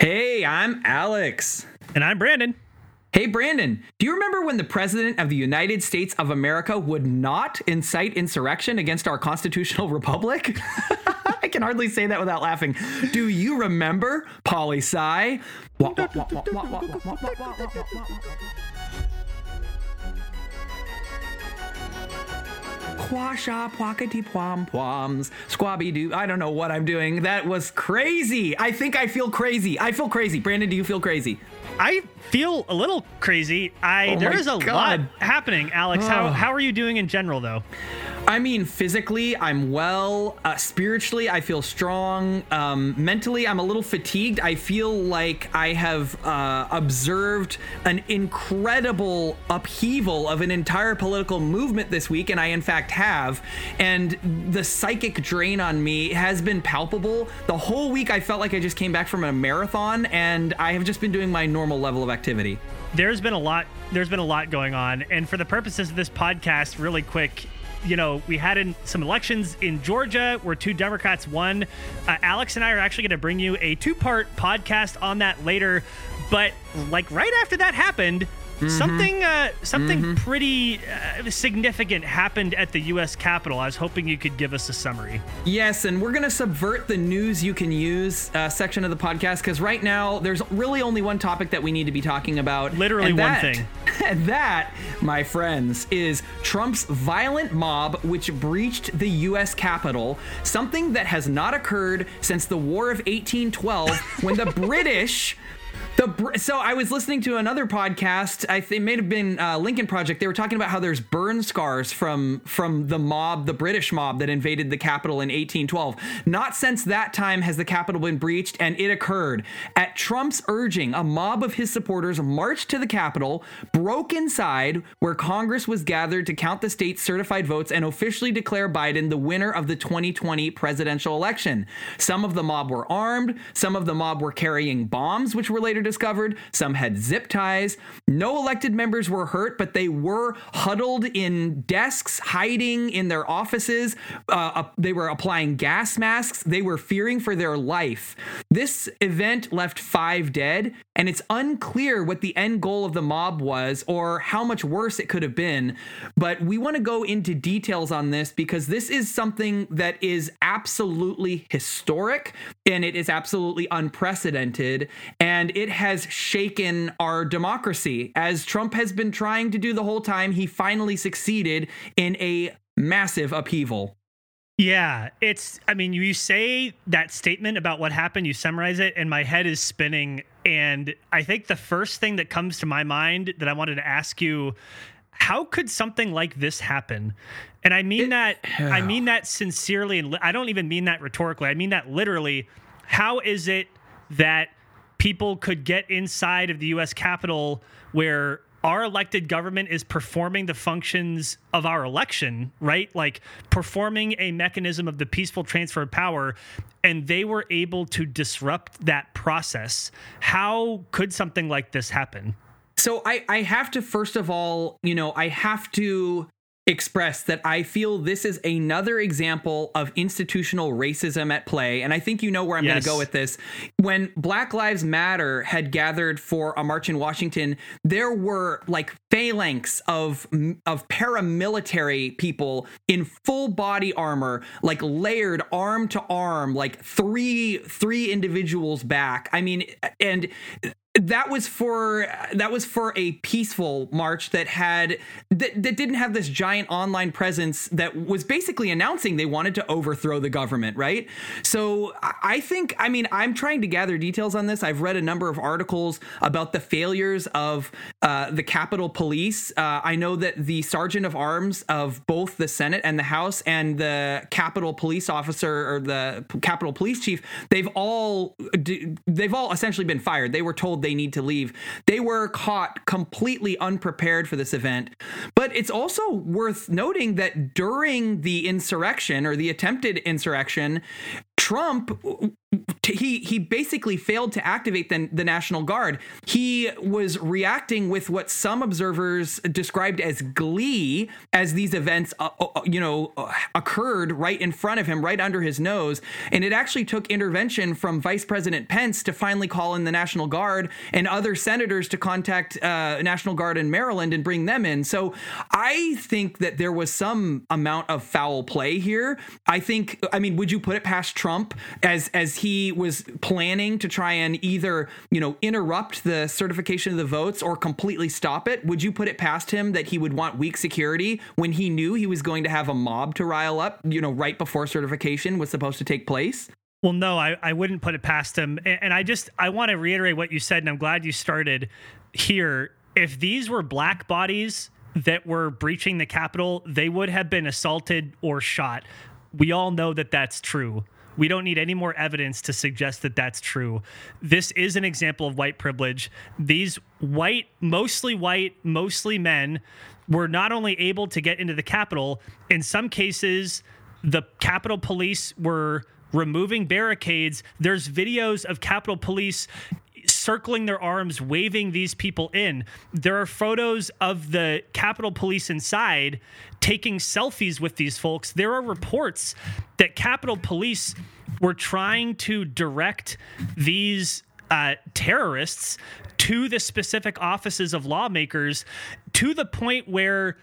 Hey, I'm Alex. And I'm Brandon. Hey, Brandon, do you remember when the President of the United States of America would not incite insurrection against our constitutional republic? I can hardly say that without laughing. Do you remember poli sci? Quasha pwakety pwam pwams squabby doo. I don't know what I'm doing. That was crazy. I think I feel crazy. I feel crazy. Brandon, do you feel crazy? I feel a little crazy. I Oh there my is a God. lot happening, Alex. Oh. How how are you doing in general though? I mean, physically, I'm well. Uh, spiritually, I feel strong. Um, mentally, I'm a little fatigued. I feel like I have uh, observed an incredible upheaval of an entire political movement this week, and I, in fact, have. And the psychic drain on me has been palpable. The whole week, I felt like I just came back from a marathon, and I have just been doing my normal level of activity. There's been a lot there's been a lot going on and for the purposes of this podcast really quick you know, we had in some elections in Georgia where two Democrats won. Uh, Alex and I are actually going to bring you a two-part podcast on that later. But like right after that happened, something uh, something pretty uh, significant happened at the U.S. Capitol. I was hoping you could give us a summary. Yes, and we're going to subvert the news you can use uh, section of the podcast because right now there's really only one topic that we need to be talking about. Literally one that- thing. And that, my friends, is Trump's violent mob which breached the U.S. Capitol, something that has not occurred since the War of 1812 when the British. The, so I was listening to another podcast. I it may have been uh, Lincoln Project. They were talking about how there's burn scars from from the mob, the British mob that invaded the Capitol in 1812. Not since that time has the Capitol been breached, and it occurred at Trump's urging. A mob of his supporters marched to the Capitol, broke inside where Congress was gathered to count the state's certified votes and officially declare Biden the winner of the 2020 presidential election. Some of the mob were armed. Some of the mob were carrying bombs, which were later discovered. Some had zip ties. No elected members were hurt, but they were huddled in desks, hiding in their offices. Uh, uh, they were applying gas masks. They were fearing for their life. This event left five dead, and it's unclear what the end goal of the mob was or how much worse it could have been. But we want to go into details on this because this is something that is absolutely historic and it is absolutely unprecedented. And it has shaken our democracy. As Trump has been trying to do the whole time, he finally succeeded in a massive upheaval. Yeah, it's. I mean, you say that statement about what happened, you summarize it, and my head is spinning. And I think the first thing that comes to my mind that I wanted to ask you how could something like this happen? And I mean that I mean that sincerely and li- I don't even mean that rhetorically. I mean that literally. How is it that people could get inside of the US Capitol where our elected government is performing the functions of our election, right? Like performing a mechanism of the peaceful transfer of power, and they were able to disrupt that process. How could something like this happen? So I, I have to first of all, you know, I have to express that I feel this is another example of institutional racism at play. And I think you know where I'm going to go with this. When Black Lives Matter had gathered for a march in Washington, there were like phalanx of of paramilitary people in full body armor, like layered arm to arm, like three three individuals back. I mean, and that was for that was for a peaceful march that had that, that didn't have this giant online presence that was basically announcing they wanted to overthrow the government right? So I- think i mean i'm trying to gather details on this. I've read a number of articles about the failures of uh, the capitol police. Uh, i know that the sergeant of arms of both the senate and the house and the capitol police officer or the capitol police chief they've all they've all essentially been fired. They were told they need to leave. They were caught completely unprepared for this event. But it's also worth noting that during the insurrection or the attempted insurrection, Trump he he basically failed to activate the, the National Guard. He was reacting with what some observers described as glee as these events, uh, uh, you know, uh, occurred right in front of him, right under his nose. And it actually took intervention from Vice President Pence to finally call in the National Guard and other senators to contact uh, National Guard in Maryland and bring them in. So I think that there was some amount of foul play here. I think, I mean, would you put it past Trump as as he was planning to try and either, you know, interrupt the certification of the votes or completely stop it, would you put it past him that he would want weak security when he knew he was going to have a mob to rile up, you know, right before certification was supposed to take place? Well, no, I, I wouldn't put it past him. And I just, I want to reiterate what you said, and I'm glad you started here. If these were black bodies that were breaching the Capitol, they would have been assaulted or shot. We all know that that's true. We don't need any more evidence to suggest that that's true. This is an example of white privilege. These white, mostly white, mostly men, were not only able to get into the Capitol, in some cases, the Capitol Police were removing barricades. There's videos of Capitol Police circling their arms, waving these people in. There are photos of the Capitol Police inside taking selfies with these folks. There are reports that Capitol Police were trying to direct these uh, terrorists to the specific offices of lawmakers to the point where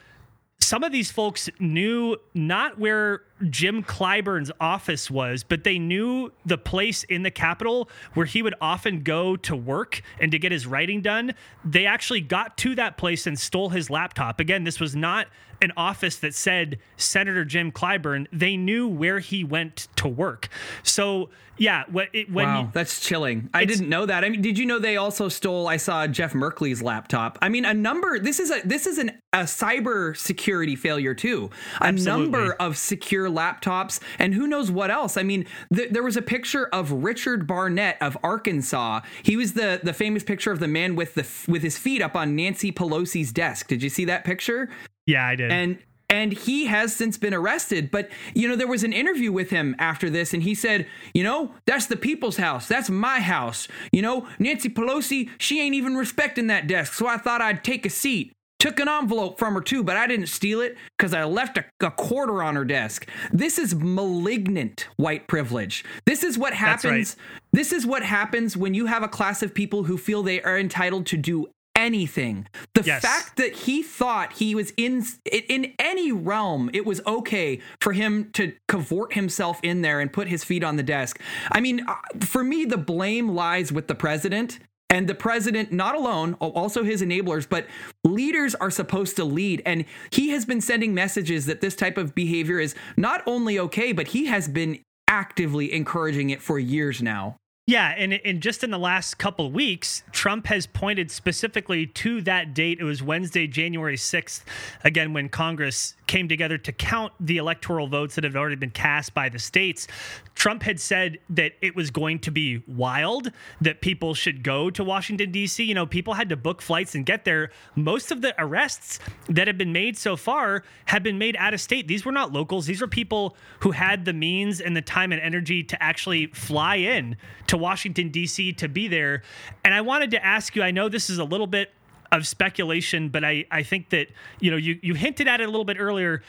some of these folks knew not where Jim Clyburn's office was, but they knew the place in the Capitol where he would often go to work and to get his writing done. They actually got to that place and stole his laptop. Again, this was not an office that said Senator Jim Clyburn. They knew where he went to work. So, yeah, it, when wow, you, that's chilling. I didn't know that. I mean, did you know they also stole? I saw Jeff Merkley's laptop. I mean, a number. This is a this is an a cyber security failure too. A Absolutely. number of secure laptops and who knows what else. I mean, th- there was a picture of Richard Barnett of Arkansas. He was the the famous picture of the man with the with his feet up on Nancy Pelosi's desk. Did you see that picture? Yeah, I did. And and he has since been arrested. But, you know, there was an interview with him after this, and he said, you know, that's the people's house. That's my house. You know, Nancy Pelosi, she ain't even respecting that desk. So I thought I'd take a seat. Took an envelope from her too, but I didn't steal it because I left a, a, quarter on her desk. This is malignant white privilege. This is what happens. Right. This is what happens when you have a class of people who feel they are entitled to do anything. The yes. fact that he thought he was in in any realm, it was okay for him to cavort himself in there and put his feet on the desk. I mean, uh, for me, the blame lies with the president. And the president, not alone, also his enablers, but leaders are supposed to lead. And he has been sending messages that this type of behavior is not only okay, but he has been actively encouraging it for years now. Yeah, and, and just in the last couple weeks, Trump has pointed specifically to that date. It was Wednesday, January 6th, again, when Congress came together to count the electoral votes that had already been cast by the states. Trump had said that it was going to be wild, that people should go to Washington, D.C. You know, people had to book flights and get there. Most of the arrests that have been made so far have been made out of state. These were not locals, these were people who had the means and the time and energy to actually fly in to Washington, D.C. to be there. And I wanted to ask you I know this is a little bit of speculation, but I, I think that, you know, you, you hinted at it a little bit earlier.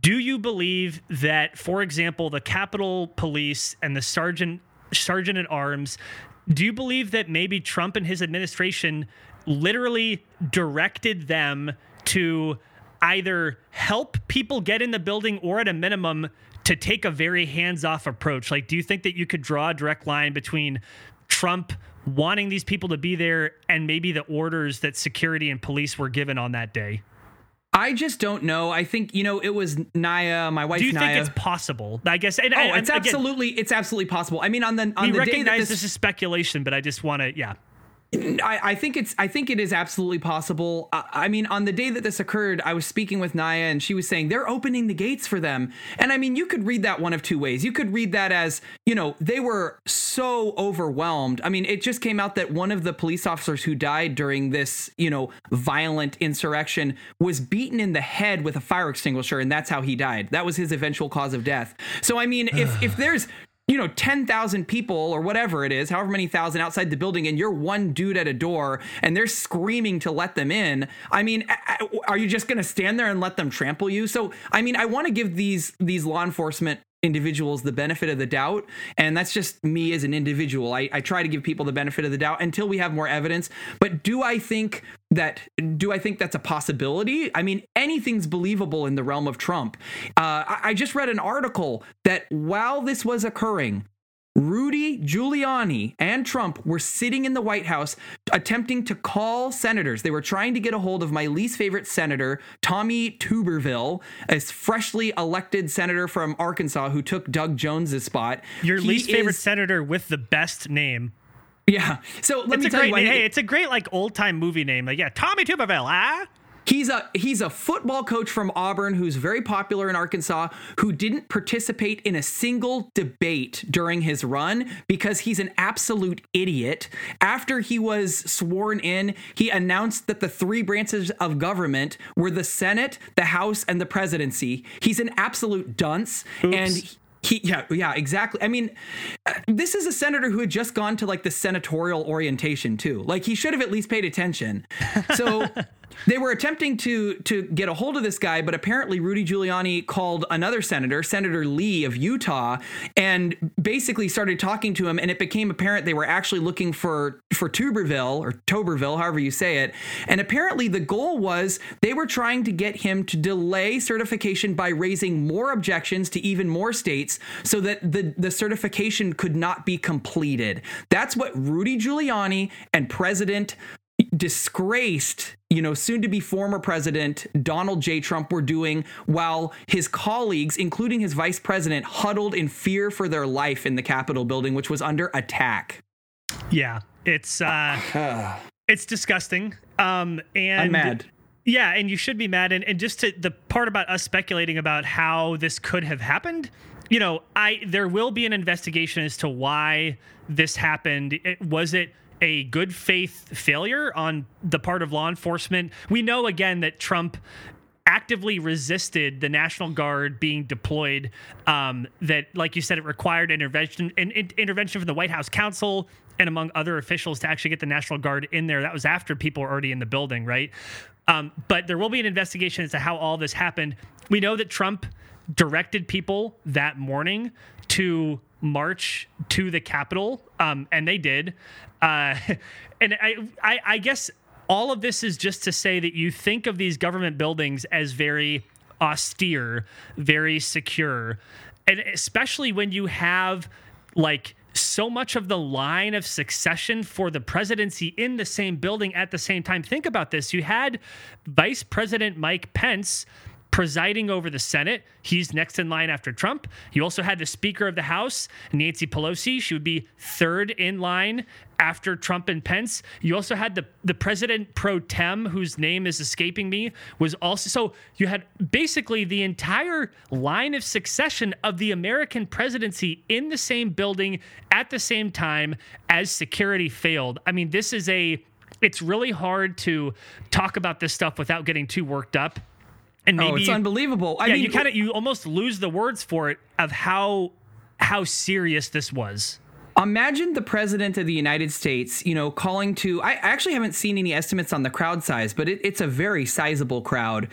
Do you believe that, for example, the Capitol Police and the Sergeant Sergeant at Arms, do you believe that maybe Trump and his administration literally directed them to either help people get in the building or at a minimum to take a very hands-off approach? Like, do you think that you could draw a direct line between Trump wanting these people to be there and maybe the orders that security and police were given on that day? I just don't know. I think you know it was Naya, my wife. Do you Naya. think it's possible? I guess. And, oh, it's again, absolutely, it's absolutely possible. I mean, on the on we the recognize day that this, this is speculation, but I just want to, yeah. I, I, think it's I think it is absolutely possible. I, I, mean, on the day that this occurred, I was speaking with Naya and she was saying they're opening the gates for them. And I mean, you could read that one of two ways. You could read that as, you know, they were so overwhelmed. I mean, it just came out that one of the police officers who died during this, you know, violent insurrection was beaten in the head with a fire extinguisher and that's how he died. That was his eventual cause of death. So I mean, if if there's you know 10,000 people or whatever it is, however many thousand outside the building and you're one dude at a door and they're screaming to let them in. I mean, are you just going to stand there and let them trample you? So, I mean, I want to give these these law enforcement individuals the benefit of the doubt. And that's just me as an individual. I, I try to give people the benefit of the doubt until we have more evidence. But do I think that do I think that's a possibility? I mean, anything's believable in the realm of Trump. Uh, I, I just read an article that while this was occurring, Rudy Giuliani and Trump were sitting in the White House attempting to call senators. They were trying to get a hold of my least favorite senator, Tommy Tuberville, a freshly elected senator from Arkansas who took Doug Jones's spot. Your he least favorite is, senator with the best name. Yeah. So let it's me tell you, great, hey, it's a great like old time movie name. Like yeah, Tommy Tuberville. Ah. He's a he's a football coach from Auburn who's very popular in Arkansas who didn't participate in a single debate during his run because he's an absolute idiot. After he was sworn in, he announced that the three branches of government were the Senate, the House, and the presidency. He's an absolute dunce Oops. and he, yeah, yeah, exactly. I mean, uh, this is a senator who had just gone to like the senatorial orientation too. Like he should have at least paid attention. So they were attempting to to get a hold of this guy, but apparently Rudy Giuliani called another senator, Senator Lee of Utah, and basically started talking to him. And it became apparent they were actually looking for for Tuberville or Toberville, however you say it. And apparently the goal was they were trying to get him to delay certification by raising more objections to even more states, so that the the certification could not be completed. That's what Rudy Giuliani and President disgraced, you know, soon to be former president Donald J. Trump were doing while his colleagues, including his vice president, huddled in fear for their life in the Capitol building, which was under attack. Yeah, it's uh, it's disgusting. Um, and I'm mad. Yeah, and you should be mad. And, and just to the part about us speculating about how this could have happened, you know, I there will be an investigation as to why this happened. It, was it a good faith failure on the part of law enforcement. We know again that Trump actively resisted the National Guard being deployed. Um, that, like you said, it required intervention in, in, intervention from the White House counsel and among other officials to actually get the National Guard in there. That was after people were already in the building, right? Um, but there will be an investigation as to how all this happened. We know that Trump directed people that morning to march to the Capitol, um, and they did. Uh, and I, I, I guess all of this is just to say that you think of these government buildings as very austere, very secure, and especially when you have like so much of the line of succession for the presidency in the same building at the same time. Think about this. You had Vice President Mike Pence presiding over the Senate. He's next in line after Trump. You also had the Speaker of the House, Nancy Pelosi. She would be third in line after Trump and Pence. You also had the the president pro tem, whose name is escaping me, was also so you had basically the entire line of succession of the American presidency in the same building at the same time as security failed. I mean, this is a it's really hard to talk about this stuff without getting too worked up and maybe oh, it's unbelievable. I yeah, mean, you kind of you almost lose the words for it of how how serious this was. Imagine the president of the United States, you know, calling to. I actually haven't seen any estimates on the crowd size, but it, it's a very sizable crowd.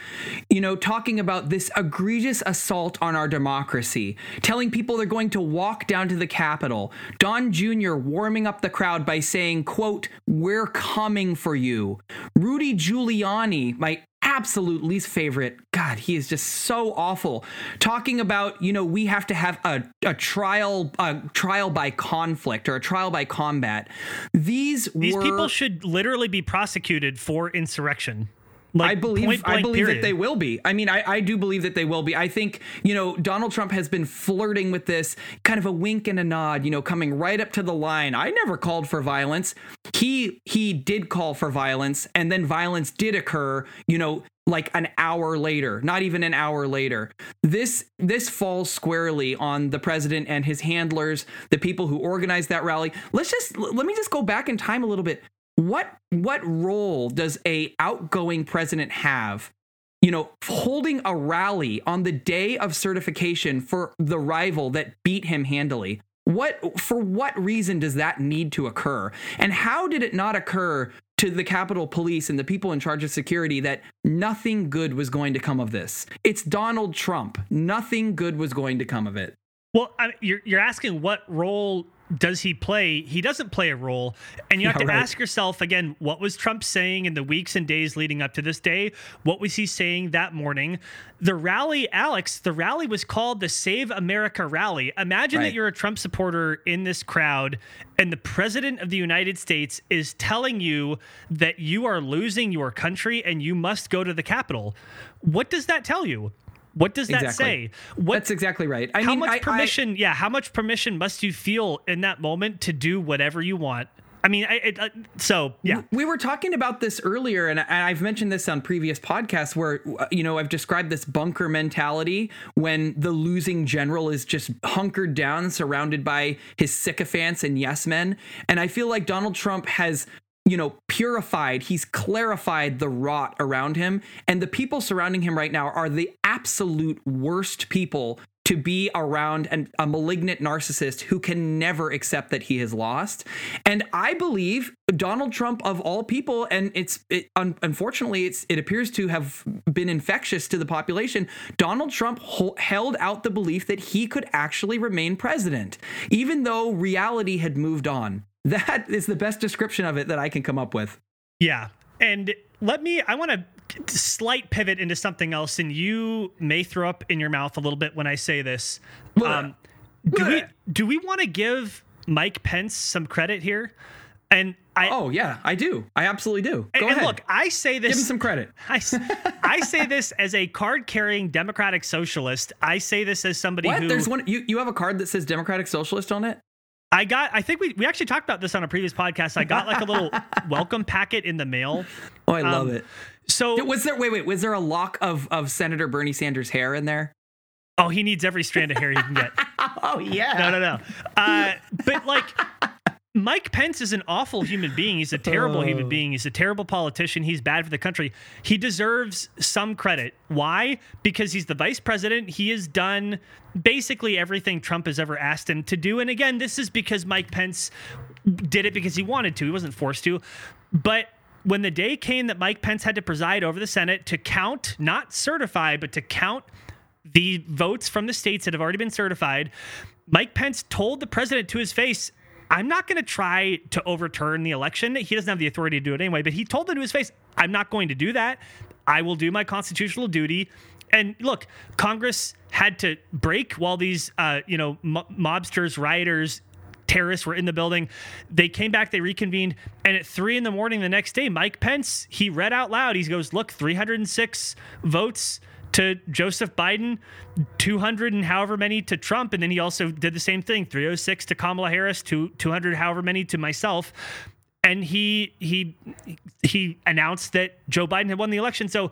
You know, talking about this egregious assault on our democracy, telling people they're going to walk down to the Capitol. Don Jr. warming up the crowd by saying, "quote We're coming for you." Rudy Giuliani, my absolute least favorite. God, he is just so awful. Talking about, you know, we have to have a, a trial, a trial by conflict or a trial by combat. These these were, people should literally be prosecuted for insurrection. Like I believe I believe period. that they will be. I mean, I, I do believe that they will be. I think, you know, Donald Trump has been flirting with this kind of a wink and a nod, you know, coming right up to the line. I never called for violence. He he did call for violence and then violence did occur, you know, like an hour later, not even an hour later. This this falls squarely on the president and his handlers, the people who organized that rally. Let's just let me just go back in time a little bit what what role does a outgoing president have you know holding a rally on the day of certification for the rival that beat him handily What for what reason does that need to occur? And how did it not occur to the Capitol Police and the people in charge of security that nothing good was going to come of this? It's Donald Trump. Nothing good was going to come of it. Well, I, you're you're asking what role does he play? He doesn't play a role. And you have Yeah, to right. ask yourself again, what was Trump saying in the weeks and days leading up to this day? What was he saying that morning? The rally, Alex, the rally was called the Save America rally. Imagine that you're a Trump supporter in this crowd and the president of the United States is telling you that you are losing your country and you must go to the Capitol. What does that tell you? What does that Exactly. say? What That's exactly right. I how mean, much I- I- permission? yeah, how much permission must you feel in that moment to do whatever you want? I mean, I, it, uh, so yeah, We were talking about this earlier, and I- I've mentioned this on previous podcasts where, you know, I've described this bunker mentality when the losing general is just hunkered down, surrounded by his sycophants and yes men. And I feel like Donald Trump has. You know, purified, he's clarified the rot around him. And the people surrounding him right now are the absolute worst people to be around an, a malignant narcissist who can never accept that he has lost. And I believe Donald Trump, of all people, and it's it, un, unfortunately it's it appears to have been infectious to the population. Donald Trump held out the belief that he could actually remain president, even though reality had moved on. That is the best description of it that I can come up with. yeah. And let me, I want to slight pivot into something else, and you may throw up in your mouth a little bit when I say this. Um, do we do we want to give Mike Pence some credit here? And I Oh yeah, I do. I absolutely do. Go and, look, I say this. Give him some credit. I, I say this as a card carrying Democratic socialist. I say this as somebody What? who There's one. You you have a card that says Democratic Socialist on it. I got. I think we, we actually talked about this on a previous podcast. I got like a little welcome packet in the mail. Oh, I love Um, it. So Was there? Wait, wait. Was there a lock of of Senator Bernie Sanders' hair in there? oh, he needs every strand of hair he can get. Oh yeah. No, no, no. Uh, but like. Mike Pence is an awful human being. He's a terrible human Oh. being. He's a terrible politician. He's bad for the country. He deserves some credit. Why? Because he's the vice president. He has done basically everything Trump has ever asked him to do. And again, this is because Mike Pence did it because he wanted to. He wasn't forced to. But when the day came that Mike Pence had to preside over the Senate to count, not certify, but to count the votes from the states that have already been certified, Mike Pence told the president to his face, I'm not going to try to overturn the election. He doesn't have the authority to do it anyway, but he told him to his face, I'm not going to do that. I will do my constitutional duty. And look, Congress had to break while these, uh, you know, mo- mobsters, rioters, terrorists were in the building. They came back, they reconvened, and at three in the morning the next day, Mike Pence he read out loud. He goes, "Look, 306 votes." To Joseph Biden, 200 and however many to Trump. And then he also did the same thing 306 to Kamala Harris, to 200 however many to myself. And he he he announced that Joe Biden had won the election. So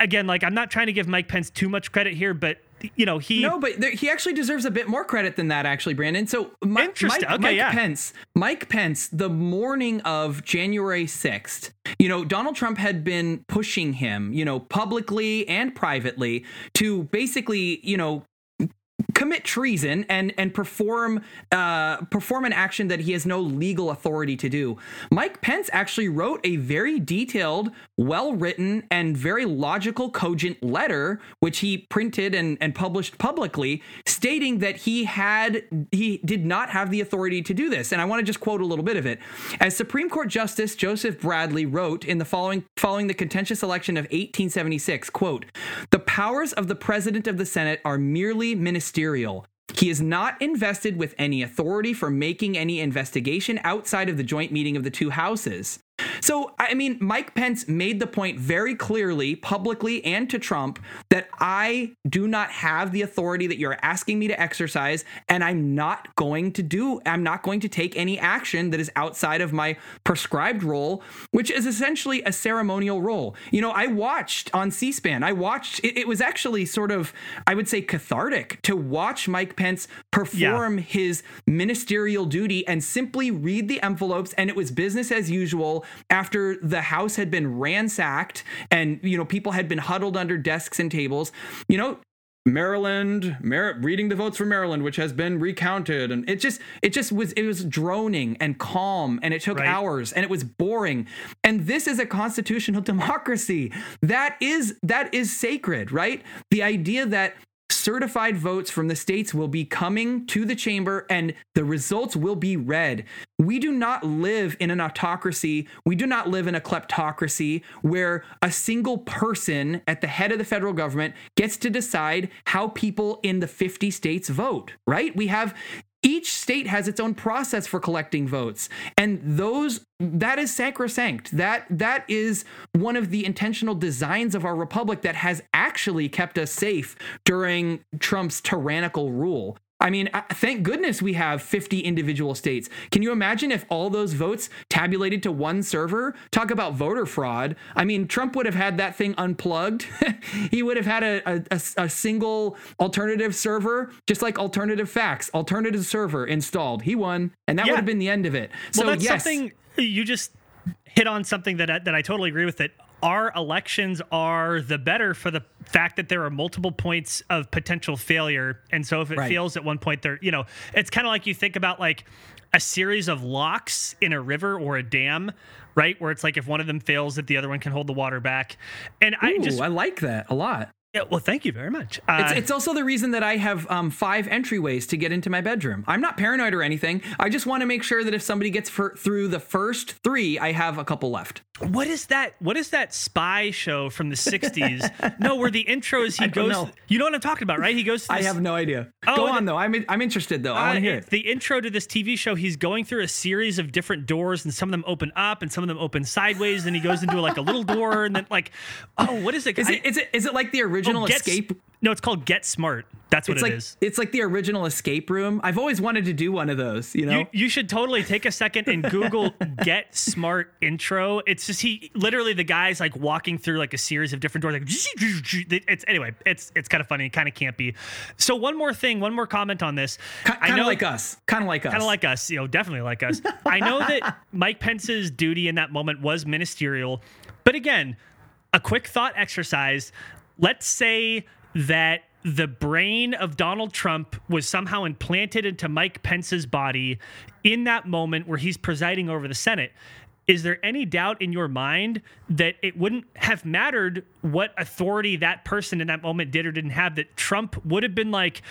again, like I'm not trying to give Mike Pence too much credit here, but you know, he No, but there, he actually deserves a bit more credit than that, actually, Brandon. So, Mi- Interesting. Mike, Okay, Mike yeah. Pence, Mike Pence, the morning of January sixth, you know, Donald Trump had been pushing him, you know, publicly and privately to basically, you know, commit treason and and perform uh, perform an action that he has no legal authority to do. Mike Pence actually wrote a very detailed, well written, and very logical, cogent letter, which he printed and, and published publicly, stating that he had he did not have the authority to do this. And I want to just quote a little bit of it. As Supreme Court Justice Joseph Bradley wrote in the following following the contentious election of 1876, quote, the powers of the president of the Senate are merely ministerial. He is not invested with any authority for making any investigation outside of the joint meeting of the two houses. So, I mean, Mike Pence made the point very clearly, publicly and to Trump, that I do not have the authority that you're asking me to exercise, and I'm not going to do, I'm not going to take any action that is outside of my prescribed role, which is essentially a ceremonial role. You know, I watched on C SPAN, I watched, it, it was actually sort of, I would say, cathartic to watch Mike Pence perform his ministerial duty and simply read the envelopes and it was business as usual after the house had been ransacked and you know people had been huddled under desks and tables you know Maryland, Mar- reading the votes for Maryland, which has been recounted, and it just, it just was, it was droning and calm, and it took Right. hours, and it was boring. And this is a constitutional democracy. That is that is sacred, right? The idea that certified votes from the states will be coming to the chamber and the results will be read. We do not live in an autocracy. We do not live in a kleptocracy where a single person at the head of the federal government gets to decide how people in the 50 states vote, right? We have each state has its own process for collecting votes. And those that is sacrosanct. That that is one of the intentional designs of our republic that has actually kept us safe during Trump's tyrannical rule I mean, uh, thank goodness we have 50 individual states. Can you imagine if all those votes tabulated to one server? Talk about voter fraud. I mean, Trump would have had that thing unplugged. he would have had a, a, a- single alternative server, just like alternative facts, alternative server installed. He won, and that Yeah. would have been the end of it. So, that's yes. something you just hit on something that I, that I totally agree with. That our elections are the better for the fact that there are multiple points of potential failure, and so if it Right. fails at one point, there, you know, it's kind of like you think about like a series of locks in a river or a dam. Right, where it's like if one of them fails, that the other one can hold the water back, and I just I like that a lot. Yeah, well, thank you very much. Uh, It's, it's also the reason that I have um, five entryways to get into my bedroom. I'm not paranoid or anything. I just want to make sure that if somebody gets for, through the first three, I have a couple left. What is that? What is that spy show from the '60s? no, where the intro is he goes. know. You know what I'm talking about, right? He goes. To I have no idea. Oh, Go the- on though. I'm I'm interested though. I want uh, to hear it. the intro to this TV show. He's going through a series of different doors, and some of them open up, and some of them open sideways. And he goes into like a little door, and then like, oh, what is it? Is I- it is it is it like the original oh, Get- Escape? No, it's called Get Smart. That's what It's it like is. it's like the original Escape Room. I've always wanted to do one of those. You know. You, you should totally take a second and Google "Get Smart" intro. It's just he literally the guy's like walking through like a series of different doors. Like it's anyway, it's it's kind of funny, kind of campy. So one more thing, one more comment on this. kind of like us. Kind of like us. kind of like us, you know, definitely like us. I know that Mike Pence's duty in that moment was ministerial, but again, a quick thought exercise. Let's say that the brain of Donald Trump was somehow implanted into Mike Pence's body in that moment where he's presiding over the Senate. Is there any doubt in your mind that it wouldn't have mattered what authority that person in that moment did or didn't have? That Trump would have been like,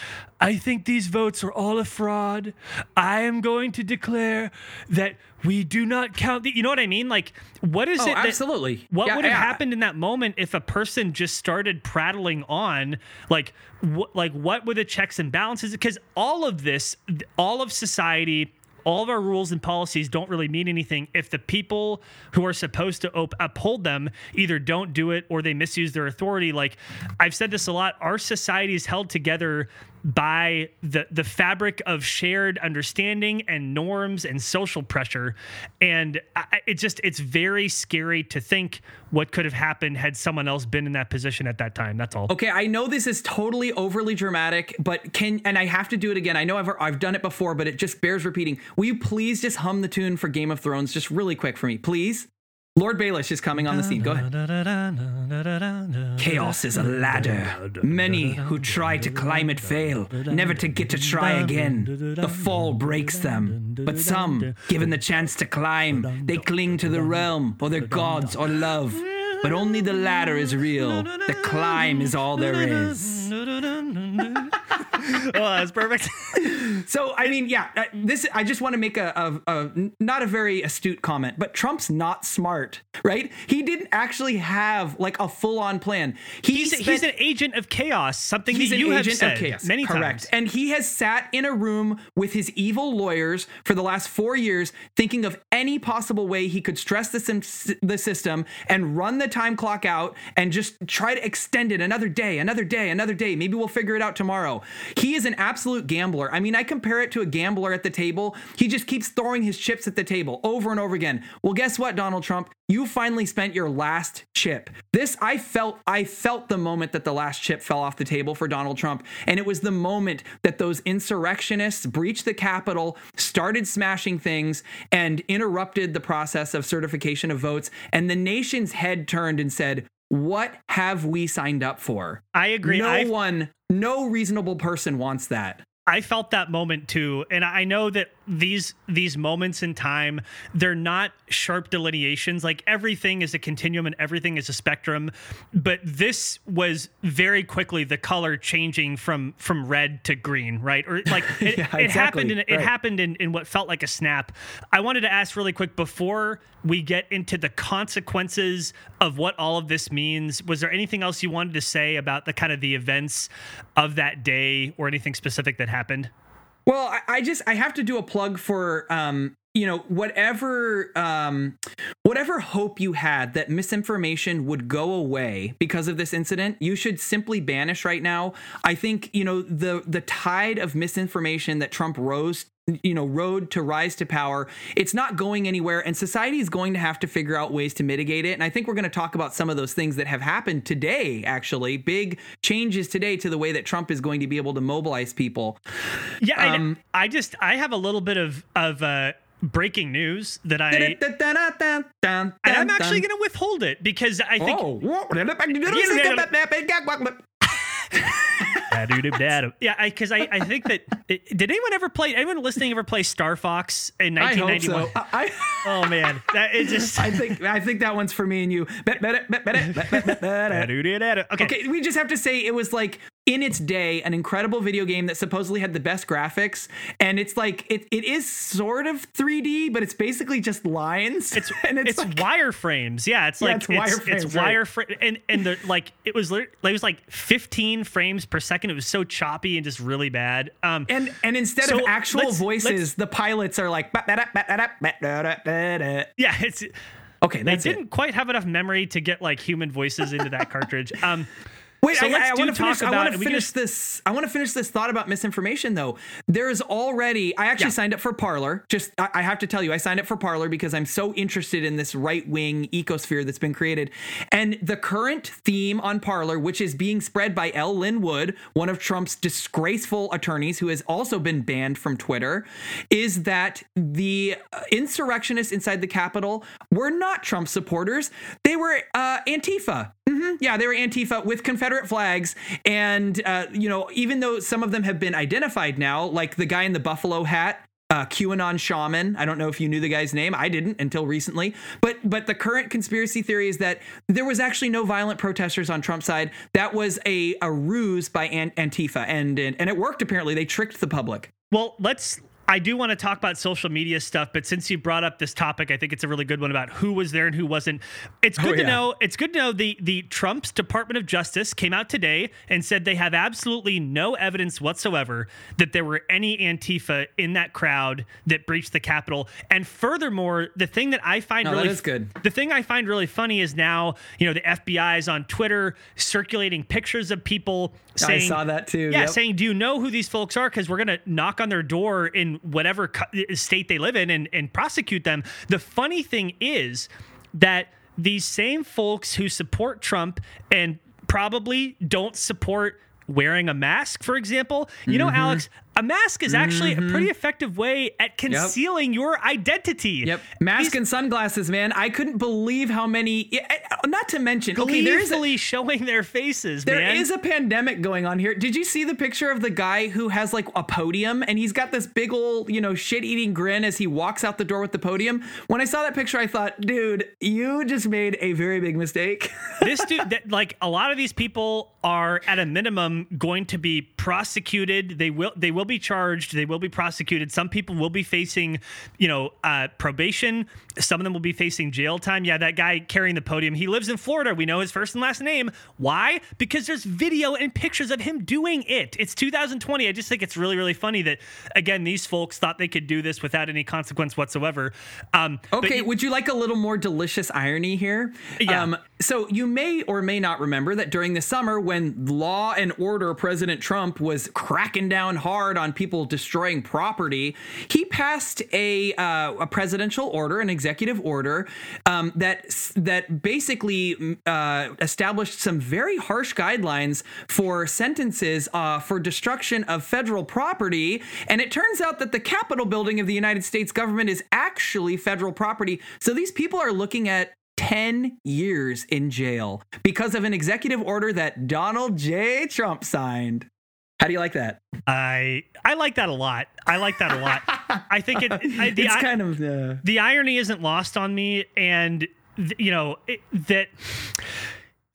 I think these votes are all a fraud. I am going to declare that we do not count the. You know what I mean? Like, what is Oh, it? that- absolutely. what Yeah, would have yeah. happened in that moment if a person just started prattling on? Like, what? Like, what were the checks and balances? Because all of this, all of society. All of our rules and policies don't really mean anything if the people who are supposed to op- uphold them either don't do it or they misuse their authority. Like I've said this a lot, our society is held together by the the fabric of shared understanding and norms and social pressure and I, it just it's very scary to think what could have happened had someone else been in that position at that time that's all Okay, I know this is totally overly dramatic, but can and I have to do it again. I know I've I've done it before, but it just bears repeating. Will you please just hum the tune for Game of Thrones just really quick for me, please? Lord Baelish is coming on the scene. Go ahead. Chaos is a ladder. Many who try to climb it fail, never to get to try again. The fall breaks them. But some, given the chance to climb, they cling to the realm or their gods or love. But only the ladder is real. The climb is all there is. oh that's perfect So I mean, yeah, uh, this I just want to make a, a, a not a very astute comment, but Trump's not smart, right? He didn't actually have like a full on plan. He he's, spent- he's an agent of chaos something He's that an you have agent said of chaos. many Correct. times And he has sat in a room with his evil lawyers for the last four years, thinking of any possible way he could stress the, sim- the system and run the time clock out and just try to extend it another day, another day, another day. Maybe we'll figure it out tomorrow. He is an absolute gambler. I mean, I compare it to a gambler at the table. He just keeps throwing his chips at the table over and over again. Well, guess what, Donald Trump? You finally spent your last chip. This I felt I felt the moment that the last chip fell off the table for Donald Trump and it was the moment that those insurrectionists breached the Capitol, started smashing things and interrupted the process of certification of votes and the nation's head turned and said, what have we signed up for? I agree. No I, one, no reasonable person wants that. I felt that moment too, and I know that these these moments in time they're not sharp delineations. Like everything is a continuum and everything is a spectrum, but this was very quickly the color changing from from red to green, right? Or like it, Yeah, it happened in it Right. happened in, in what felt like a snap. I wanted to ask really quick before we get into the consequences of what all of this means. Was there anything else you wanted to say about the kind of the events of that day or anything specific that happened? Well, I, I just I have to do a plug for um, you know, whatever um whatever hope you had that misinformation would go away because of this incident, you should simply banish right now. I think, you know, the the tide of misinformation that Trump rose you know road to rise to power it's not going anywhere and society is going to have to figure out ways to mitigate it and i think we're going to talk about some of those things that have happened today actually big changes today to the way that trump is going to be able to mobilize people Yeah, I- Um, I, just I have a little bit of of uh, breaking news that I and I'm actually going to withhold it because I think Oh. yeah, because I, I, think that did anyone ever play anyone listening ever play Star Fox in I hope 1991? so. I, Oh man, that is just I think I think that one's for me and you. okay. Okay, we just have to say it was like in its day an incredible video game that supposedly had the best graphics, and it's like it, it is sort of 3D, but it's basically just lines. It's and it's, like, wireframes. Yeah, it's Yeah, like it's it's, it's wireframes, right. wireframe and and the like it was it was like 15 frames per second. It was so choppy and just really bad. Um and and instead So of actual let's- voices, let's- the pilots are like. yeah, it's Okay, they that's it. didn't quite have enough memory to get like human voices into that cartridge. Um Wait, So I, I, want to finish. I want to can finish this. I want to finish this thought about misinformation, though. There's already. I actually Yeah. signed up for Parler. Just, I, I have to tell you, I signed up for Parler because I'm so interested in this right wing ecosphere that's been created. And the current theme on Parler, which is being spread by L. Lin Wood, one of Trump's disgraceful attorneys, who has also been banned from Twitter, is that the uh, insurrectionists inside the Capitol were not Trump supporters. They were uh, Antifa. Mhm. Yeah, they were Antifa with Confederate flags. And, uh, you know, even though some of them have been identified now, like the guy in the buffalo hat, uh, QAnon shaman. I don't know if you knew the guy's name. I didn't until recently. But but the current conspiracy theory is that there was actually no violent protesters on Trump's side. That was a, a ruse by An- Antifa, and, and and it worked. Apparently, they tricked the public. Well, let's. I do want to talk about social media stuff, but since you brought up this topic, I think it's a really good one about who was there and who wasn't. It's oh, good Oh, to yeah. know. It's good to know the the Trump's Department of Justice came out today and said they have absolutely no evidence whatsoever that there were any Antifa in that crowd that breached the Capitol. And furthermore, the thing that I find No, really is good. the thing I find really funny is now you know the FBI is on Twitter circulating pictures of people saying I saw that too. yeah, Yep. saying, "Do you know who these folks are?" Because we're gonna knock on their door in whatever state they live in and, and prosecute them. The funny thing is that these same folks who support Trump and probably don't support wearing a mask, for example, you know, mm-hmm. Alex, a mask is actually a pretty effective way at concealing your identity. Yep. Mask These and sunglasses, man. I couldn't believe how many. uh, Not to mention, okay, there is a, showing their faces, There man. is a pandemic going on here. Did you see the picture of the guy who has like a podium and he's got this big old, you know, shit eating grin as he walks out the door with the podium? When I saw that picture, I thought, dude, you just made a very big mistake. this dude that like a lot of these people are at a minimum going to be prosecuted they will they will be charged they will be prosecuted. Some people will be facing you know uh, probation. Some of them will be facing jail time. Yeah that guy carrying the podium he lives in florida. We know his first and last name. Why? Because there's video and pictures of him doing it. It's 2020 i just think it's really really funny that again these folks thought they could do this without any consequence whatsoever. Um Okay, you- would you like a little more delicious irony here? Um, Yeah. so you may or may not remember that during the summer, when law and order President Trump was cracking down hard on people destroying property, he passed a uh, a presidential order, an executive order um, that that basically mm, uh, established some very harsh guidelines for sentences uh, for destruction of federal property. And it turns out that the Capitol building of the United States government is actually federal property. So these people are looking at 10 years in jail because of an executive order that Donald J. Trump signed. How do you like that? I I like that a lot. I like that a lot. I think it. I, the, it's kind of uh... the irony isn't lost on me, and th- you know it, that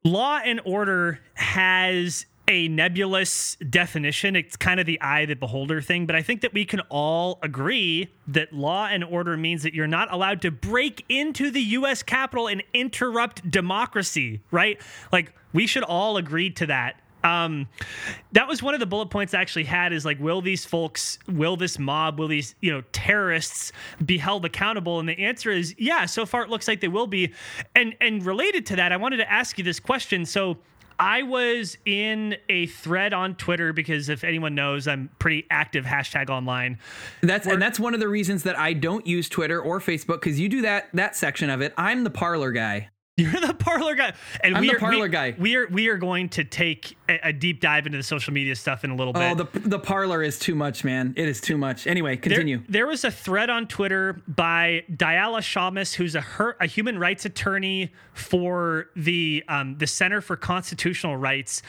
law and order has a nebulous definition. It's kind of the eye of the beholder thing, but I think that we can all agree that law and order means that you're not allowed to break into the US Capitol and interrupt democracy, right? Like we should all agree to that. Um, that was one of the bullet points I actually had is like, will these folks, will this mob, will these, you know, terrorists be held accountable? And the answer is yeah, so far it looks like they will be. And and related to that, I wanted to ask you this question. So I was in a thread on Twitter because if anyone knows, I'm pretty active hashtag online. That's and that's one of the reasons that I don't use Twitter or Facebook because you do that that section of it. I'm the Parler guy. You're the Parler guy, and I'm we the Parler guy. We are we are going to take a, a, deep dive into the social media stuff in a little bit. Oh, the the Parler is too much, man. It is too much. Anyway, continue. There, there was a thread on Twitter by Diala Shamas, who's a her, a human rights attorney for the um, the Center for Constitutional Rights,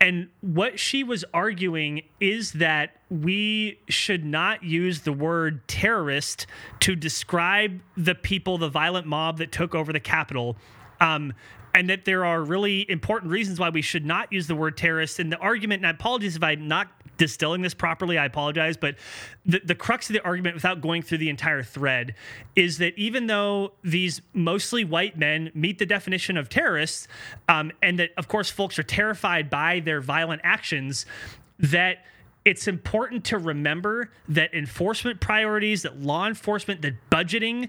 and what she was arguing is that we should not use the word terrorist to describe the people, the violent mob that took over the Capitol um, and that there are really important reasons why we should not use the word terrorist. And the argument, and apologies if I'm not distilling this properly, I apologize, but the, the crux of the argument, without going through the entire thread, is that even though these mostly white men meet the definition of terrorists, um, and that, of course, folks are terrified by their violent actions, that it's important to remember that enforcement priorities, that law enforcement, that budgeting,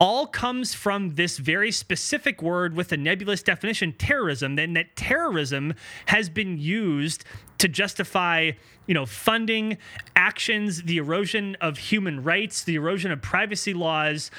all comes from this very specific word with a nebulous definition terrorism then that terrorism has been used to justify you know funding actions the erosion of human rights the erosion of privacy laws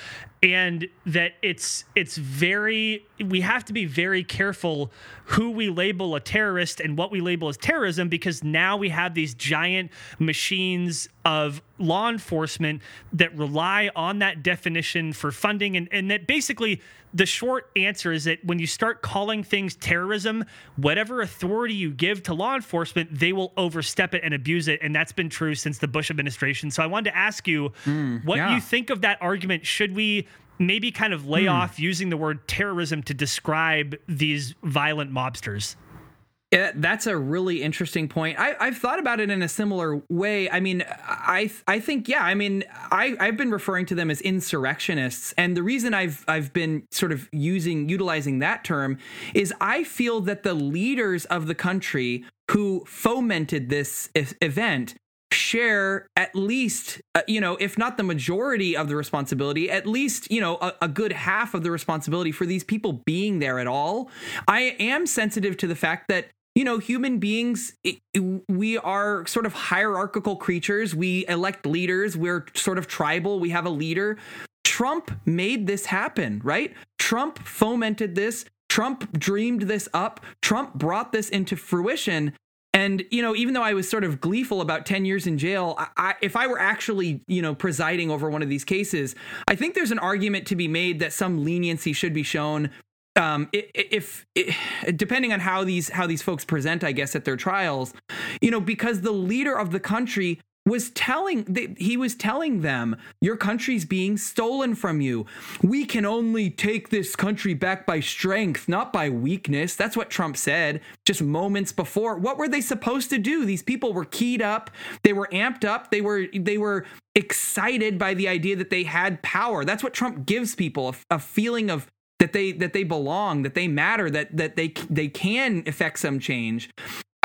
and that it's it's very we have to be very careful who we label a terrorist and what we label as terrorism because now we have these giant machines of law enforcement that rely on that definition for funding and, and that basically the short answer is that when you start calling things terrorism, whatever authority you give to law enforcement, they will overstep it and abuse it. And that's been true since the Bush administration. So I wanted to ask you mm, what yeah. you think of that argument. Should we maybe kind of lay mm. off using the word terrorism to describe these violent mobsters? Yeah, that's a really interesting point. I, have thought about it in a similar way. I mean, I I think yeah. I mean, I I've been referring to them as insurrectionists, and the reason I've I've been sort of using utilizing that term is I feel that the leaders of the country who fomented this event share at least uh, you know if not the majority of the responsibility at least you know a, a, good half of the responsibility for these people being there at all i am sensitive to the fact that you know, human beings, we are sort of hierarchical creatures. We elect leaders. We're sort of tribal. We have a leader. Trump made this happen, right? Trump fomented this. Trump dreamed this up. Trump brought this into fruition. And you know, even though I was sort of gleeful about 10 years in jail, I, I, if I were actually, you know, presiding over one of these cases, I think there's an argument to be made that some leniency should be shown um, if, if, depending on how these how these folks present, I guess at their trials, you know, because the leader of the country was telling he was telling them your country's being stolen from you. We can only take this country back by strength not by weakness. That's what trump said just moments before. What were they supposed to do? These people were keyed up. They were amped up. They were they were excited by the idea that they had power. That's what trump gives people a, a feeling of that they that they belong, that they matter, that that they they can affect some change.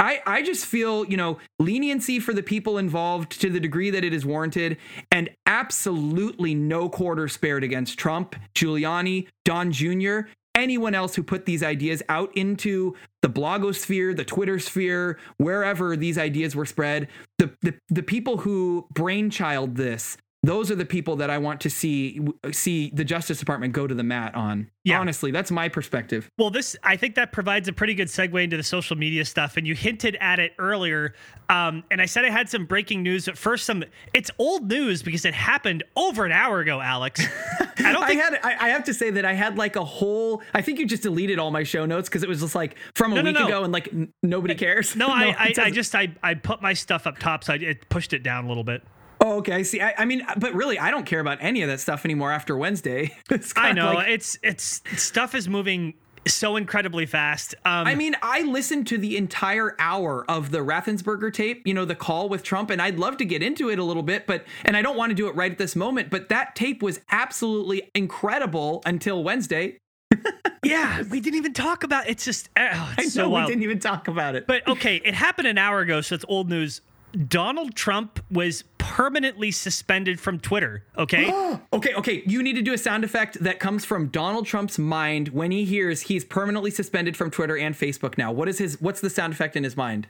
I, I just feel, you know, leniency for the people involved to the degree that it is warranted, and absolutely no quarter spared against Trump, Giuliani, Don Jr., anyone else who put these ideas out into the blogosphere, the Twitter sphere, wherever these ideas were spread. The, the, the people who brainchild this, those are the people that I want to see see the Justice Department go to the mat on. Yeah. Honestly, that's my perspective. Well, this I think that provides a pretty good segue into the social media stuff, and you hinted at it earlier. Um, and I said I had some breaking news. but first, some it's old news because it happened over an hour ago, Alex. I don't I think had I, I have to say that I had like a whole I think you just deleted all my show notes because it was just like from a No, no, week no. ago and like n- nobody cares. no, I, I, I just I, I put my stuff up top, so I it pushed it down a little bit. Oh, okay. I see. I, I mean, but really, I don't care about any of that stuff anymore after Wednesday. It's I know like- it's it's stuff is moving so incredibly fast. Um, I mean, I listened to the entire hour of the Raffensperger tape, you know, the call with Trump, and I'd love to get into it a little bit, but, and I don't want to do it right at this moment, but that tape was absolutely incredible until Wednesday. yeah, we didn't even talk about it's just oh, it's I so know we didn't even talk about it. But okay, it happened an hour ago, so it's old news. Donald Trump was permanently suspended from Twitter. Okay. okay, okay, you need to do a sound effect that comes from Donald Trump's mind when he hears he's permanently suspended from Twitter and Facebook now. What is his, what's the sound effect in his mind?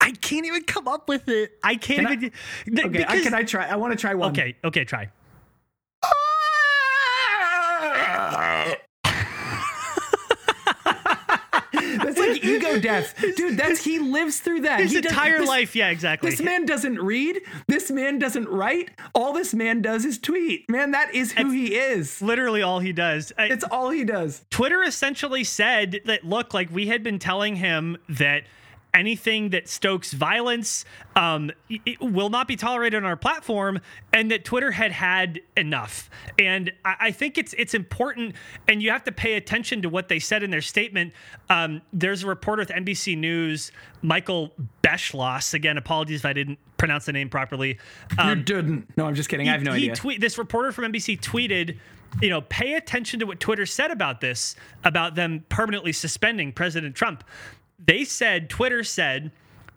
I can't even come up with it. I can't Can I- even. Okay, I, can I try? I want to try one. okay, okay, try. That's like ego death, dude. That's he lives through that. His He does- entire this- life, yeah, exactly. This man doesn't read. This man doesn't write. All this man does is tweet. Man, that is who he is. Literally all he does. I- It's all he does. Twitter essentially said that look, like we had been telling him that anything that stokes violence um, it will not be tolerated on our platform, and that Twitter had had enough. And I, I think it's it's important, and you have to pay attention to what they said in their statement. Um, there's a reporter with NBC News, Michael Beschloss. Again, apologies if I didn't pronounce the name properly. Um, you didn't. No, I'm just kidding. I have no he idea. Tweet, this reporter from NBC tweeted, you know, pay attention to what Twitter said about this, about them permanently suspending President Trump. They said, Twitter said,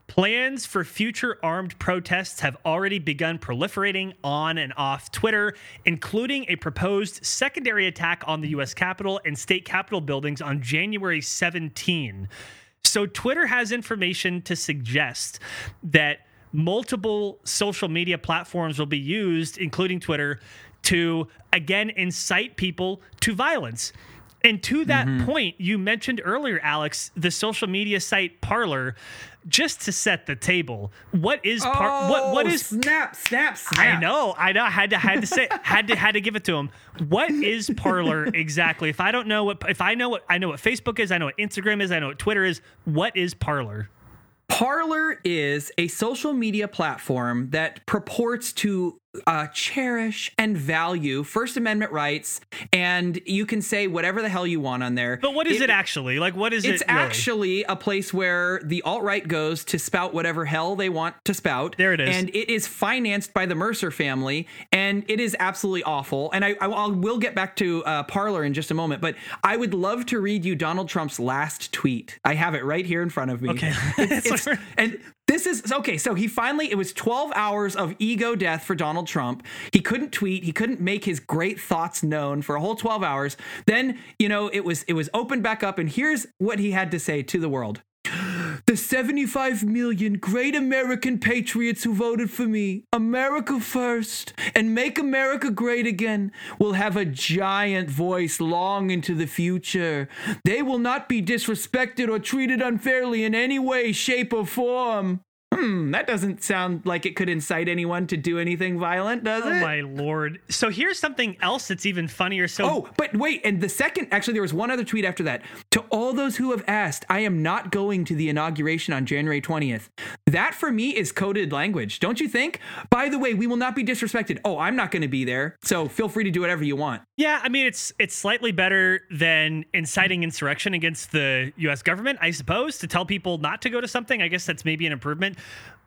plans for future armed protests have already begun proliferating on and off Twitter, including a proposed secondary attack on the U.S. Capitol and state Capitol buildings on January 17. So Twitter has information to suggest that multiple social media platforms will be used, including Twitter, to again incite people to violence. And to that mm-hmm. point, you mentioned earlier, Alex, the social media site Parler, just to set the table. What is par- what what Oh, is snap, snap, snap? I know, I know. I had to had to say had to had to give it to him. What is Parler exactly? If I don't know what if I know what I know what Facebook is, I know what Instagram is, I know what Twitter is. What is Parler? Parler is a social media platform that purports to uh, cherish and value First Amendment rights, and you can say whatever the hell you want on there. But what is it, actually? Like what is It's it? It's actually a place where the alt right goes to spout whatever hell they want to spout. There it is. And it is financed by the Mercer family, and it is absolutely awful. And I, I I'll- get back to uh, Parler in just a moment, but I would love to read you Donald Trump's last tweet. I have it right here in front of me. Okay. It's- It's and this is okay. So he finally, it was 12 hours of ego death for Donald Trump. He couldn't tweet. He couldn't make his great thoughts known for a whole 12 hours. Then, you know, it was it was opened back up, and here's what he had to say to the world. The 75 million great American patriots who voted for me, America first, and make America great again, will have a giant voice long into the future. They will not be disrespected or treated unfairly in any way, shape, or form. Hmm, that doesn't sound like it could incite anyone to do anything violent, does Oh it? Oh my lord. So here's something else that's even funnier. So Oh, but wait, and the second, actually, there was one other tweet after that. To all those who have asked, I am not going to the inauguration on January 20th. That for me is coded language, don't you think? By the way, we will not be disrespected. Oh, I'm not going to be there, so feel free to do whatever you want. Yeah, I mean it's it's slightly better than inciting insurrection against the US government, I suppose, to tell people not to go to something. I guess that's maybe an improvement.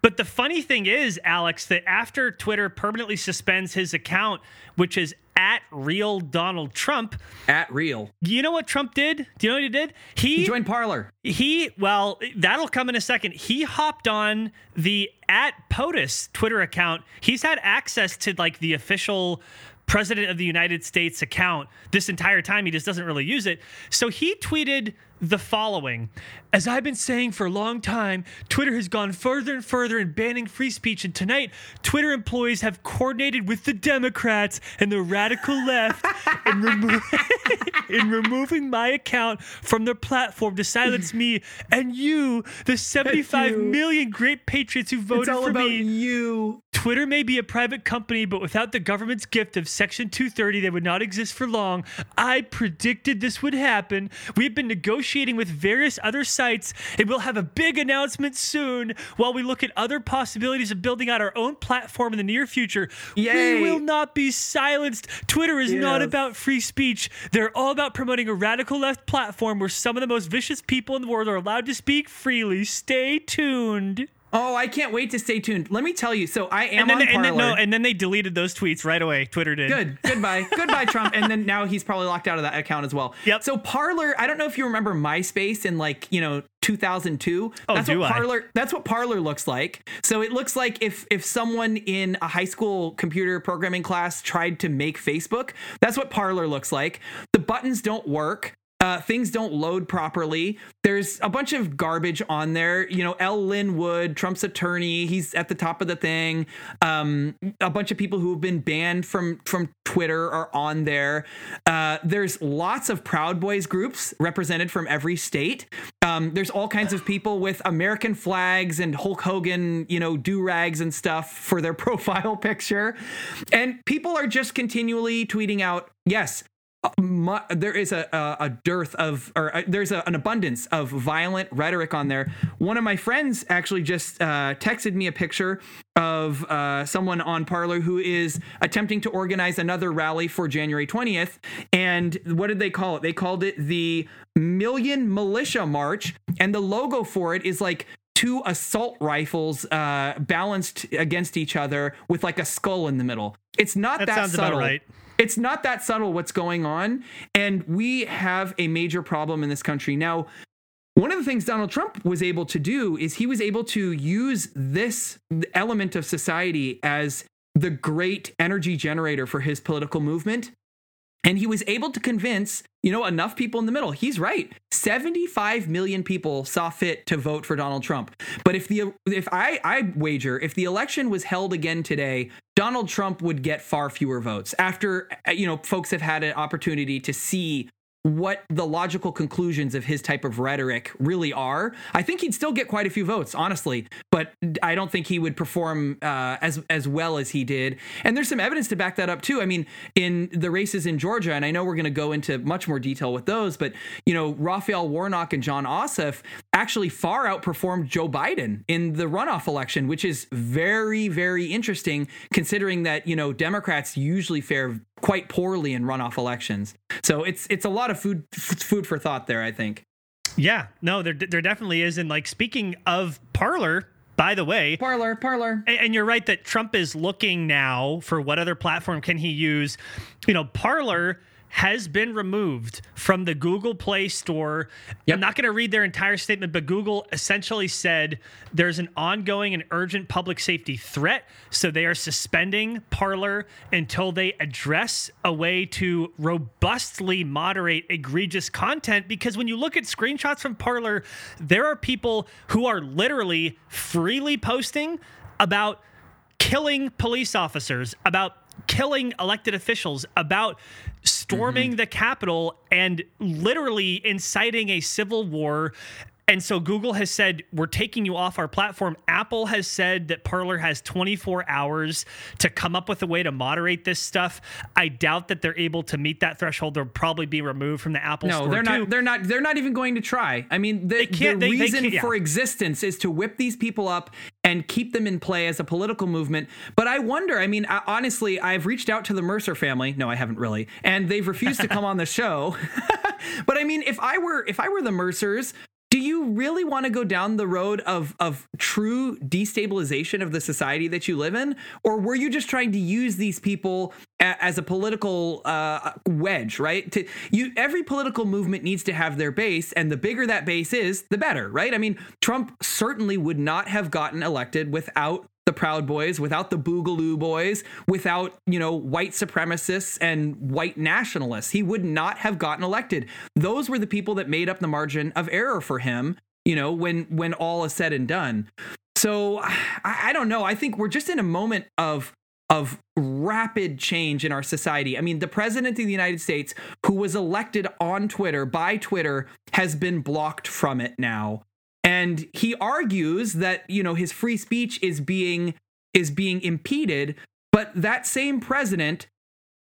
But the funny thing is, Alex, that after Twitter permanently suspends his account, which is at real Donald Trump, At real. you know what Trump did? Do you know what he did? He joined Parler. he well that'll come in a second he hopped on the at potus twitter account he's had access to like the official president of the United States account this entire time. He just doesn't really use it. So he tweeted the following As I've been saying for a long time, Twitter has gone further and further in banning free speech. And tonight, Twitter employees have coordinated with the Democrats and the radical left in, remo- in removing my account from their platform to silence me and you, the seventy-five you. million great patriots who voted It's all for about me. you. Twitter may be a private company, but without the government's gift of Section 230, they would not exist for long. I predicted this would happen. We have been negotiating with various other sites, and we'll have a big announcement soon while we look at other possibilities of building out our own platform in the near future. Yay. We will not be silenced. Twitter is not about free speech. They're all about promoting a radical left platform where some of the most vicious people in the world are allowed to speak freely. Stay tuned. Oh, I can't wait to stay tuned. Let me tell you. So I am And then, on and then Parler. no, and then they deleted those tweets right away. Twitter did. Good. Goodbye. Goodbye, Trump. And then now he's probably locked out of that account as well. Yep. So Parler, I don't know if you remember MySpace in like, you know, 2002. Oh, that's do what I? Parler that's what Parler looks like. So it looks like if if someone in a high school computer programming class tried to make Facebook, that's what Parler looks like. The buttons don't work. Uh, things don't load properly. There's a bunch of garbage on there. You know, L. Lin Wood, Trump's attorney, he's at the top of the thing. Um, a bunch of people who have been banned from from Twitter are on there. Uh, there's lots of Proud Boys groups represented from every state. Um, there's all kinds of people with American flags and Hulk Hogan, you know, do rags and stuff for their profile picture, and people are just continually tweeting out, yes mu- there is a, a, a dearth of, or uh there's a, an abundance of violent rhetoric on there. One of my friends actually just uh, texted me a picture of uh, someone on Parler who is attempting to organize another rally for January 20th. And what did they call it? They called it the Million Militia March. And the logo for it is like two assault rifles uh, balanced against each other with like a skull in the middle. It's not That that, sounds about subtle right. It's not that subtle what's going on and we have a major problem in this country. Now one of the things Donald Trump was able to do is he was able to use this element of society as the great energy generator for his political movement and he was able to convince you know enough people in the middle. He's right. 75 million people saw fit to vote for donald trump. But if the if i i wager if the election was held again today donald trump would get far fewer votes after you know folks have had an opportunity to see what the logical conclusions of his type of rhetoric really are. I think he'd still get quite a few votes, honestly, but I don't think he would perform uh, as as well as he did. And there's some evidence to back that up too. I mean, in the races in Georgia, and I know we're going to go into much more detail with those, but you know, Raphael Warnock and Jon Ossoff actually far outperformed Joe Biden in the runoff election, which is very very interesting considering that you know Democrats usually fare quite poorly in runoff elections. So it's it's a lot of food f- food for thought there. I think. Yeah, no, there there definitely is. And like speaking of Parler, by the way, Parler, Parler. and, and you're right that Trump is looking now for what other platform can he use. You know, Parler has been removed from the Google Play Store. Yep. I'm not going to read their entire statement, but Google essentially said there's an ongoing and urgent public safety threat. So they are suspending Parler until they address a way to robustly moderate egregious content. Because when you look at screenshots from Parler, there are people who are literally freely posting about killing police officers, about killing elected officials, about storming mm-hmm. the Capitol and literally inciting a civil war. And so Google has said, we're taking you off our platform. Apple has said that Parler has 24 hours to come up with a way to moderate this stuff. I doubt that they're able to meet that threshold. They'll probably be removed from the Apple No, Store. No, they're too. not. They're not. They're not even going to try. I mean, the, can't- the they- they reason can't- yeah. for existence is to whip these people up and keep them in play as a political movement. But I wonder. I mean, I, honestly, I've reached out to the Mercer family. No, I haven't really, and they've refused to come on the show. but I mean, if I were if I were the Mercers. Do you really want to go down the road of of true destabilization of the society that you live in, or were you just trying to use these people a, as a political uh, wedge? Right? To you, every political movement needs to have their base, and the bigger that base is, the better. Right? I mean, Trump certainly would not have gotten elected without the Proud Boys, without the Boogaloo Boys, without, you know, white supremacists and white nationalists. He would not have gotten elected. Those were the people that made up the margin of error for him, you know, when when all is said and done. So I, I don't know. I think we're just in a moment of of rapid change in our society. I mean, the president of the United States, who was elected on Twitter by Twitter, has been blocked from it now. And he argues that, you know, his free speech is being is being impeded, but that same president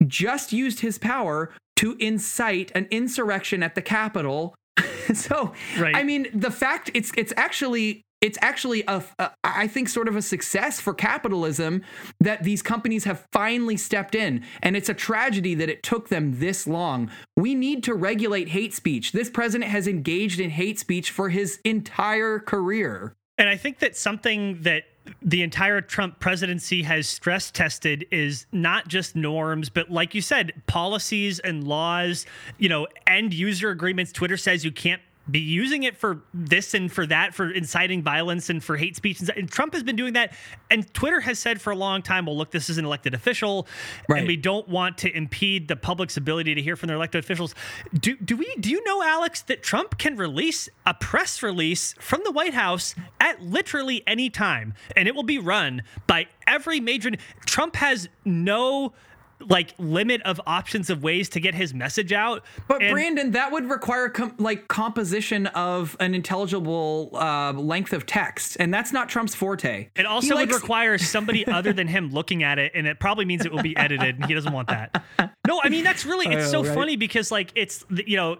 just used his power to incite an insurrection at the Capitol. so, right. I mean, the fact it's it's actually it's actually a, a I think sort of a success for capitalism that these companies have finally stepped in. And it's a tragedy that it took them this long. We need to regulate hate speech. This president has engaged in hate speech for his entire career. And i think that something that the entire Trump presidency has stress tested is not just norms, but like you said, policies and laws, you know, end user agreements. Twitter says you can't be using it for this and for that, for inciting violence and for hate speech. And Trump has been doing that. And Twitter has said for a long time, well, look, this is an elected official, right. and we don't want to impede the public's ability to hear from their elected officials. Do, do we do you know, Alex, that Trump can release a press release from the White House at literally any time, and it will be run by every major Trump has no like limit of options of ways to get his message out. But and Brandon, that would require com- like composition of an intelligible uh, length of text, and that's not Trump's forte. It also would require somebody other than him looking at it, and it probably means it will be edited, and he doesn't want that. No, I mean that's really it's so right? funny because like it's you know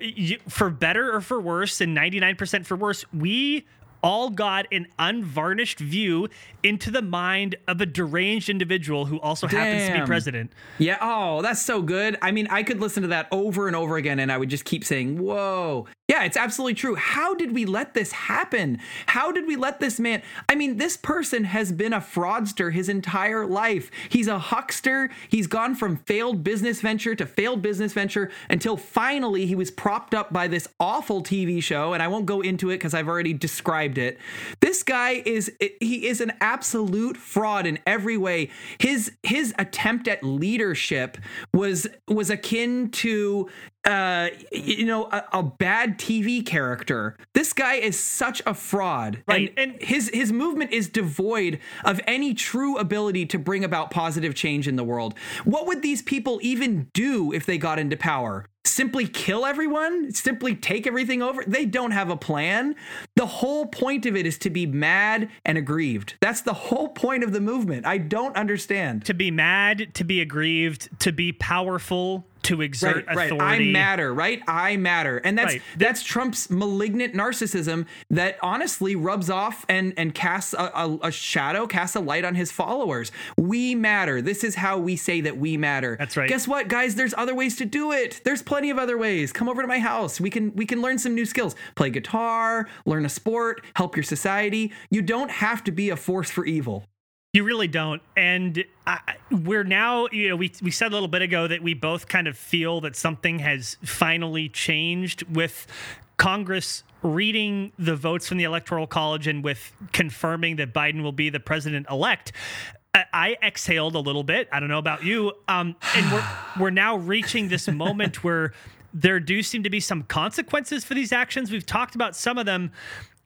for better or for worse, and ninety nine percent for worse, we all got an unvarnished view into the mind of a deranged individual who also Damn. happens to be president. Yeah. Oh, that's so good. I mean, I could listen to that over and over again and I would just keep saying, whoa. Yeah, it's absolutely true. How did we let this happen? How did we let this man? I mean, this person has been a fraudster his entire life. He's a huckster. He's gone from failed business venture to failed business venture until finally he was propped up by this awful TV show. And I won't go into it because I've already described it. This guy is he is an absolute fraud in every way. His his attempt at leadership was was akin to uh you know a, a, bad tv character this guy is such a fraud right and, and his his movement is devoid of any true ability to bring about positive change in the world what would these people even do if they got into power simply kill everyone, simply take everything over. They don't have a plan. The whole point of it is to be mad and aggrieved. That's the whole point of the movement. I don't understand. To be mad, to be aggrieved, to be powerful, to exert right, authority. Right. I matter, right? I matter. And that's right. that's Trump's malignant narcissism that honestly rubs off and and casts a, a, a, shadow, casts a light on his followers. We matter. This is how we say that we matter. That's right. Guess what, guys? There's other ways to do it. There's plenty of other ways. Come over to my house. We can we can learn some new skills. Play guitar, learn a sport, help your society. You don't have to be a force for evil. You really don't. And I, we're now, you know, we, we said a little bit ago that we both kind of feel that something has finally changed with Congress reading the votes from the Electoral College and with confirming that Biden will be the president elect. I exhaled a little bit. I don't know about you. Um, and we're, we're now reaching this moment where there do seem to be some consequences for these actions. We've talked about some of them,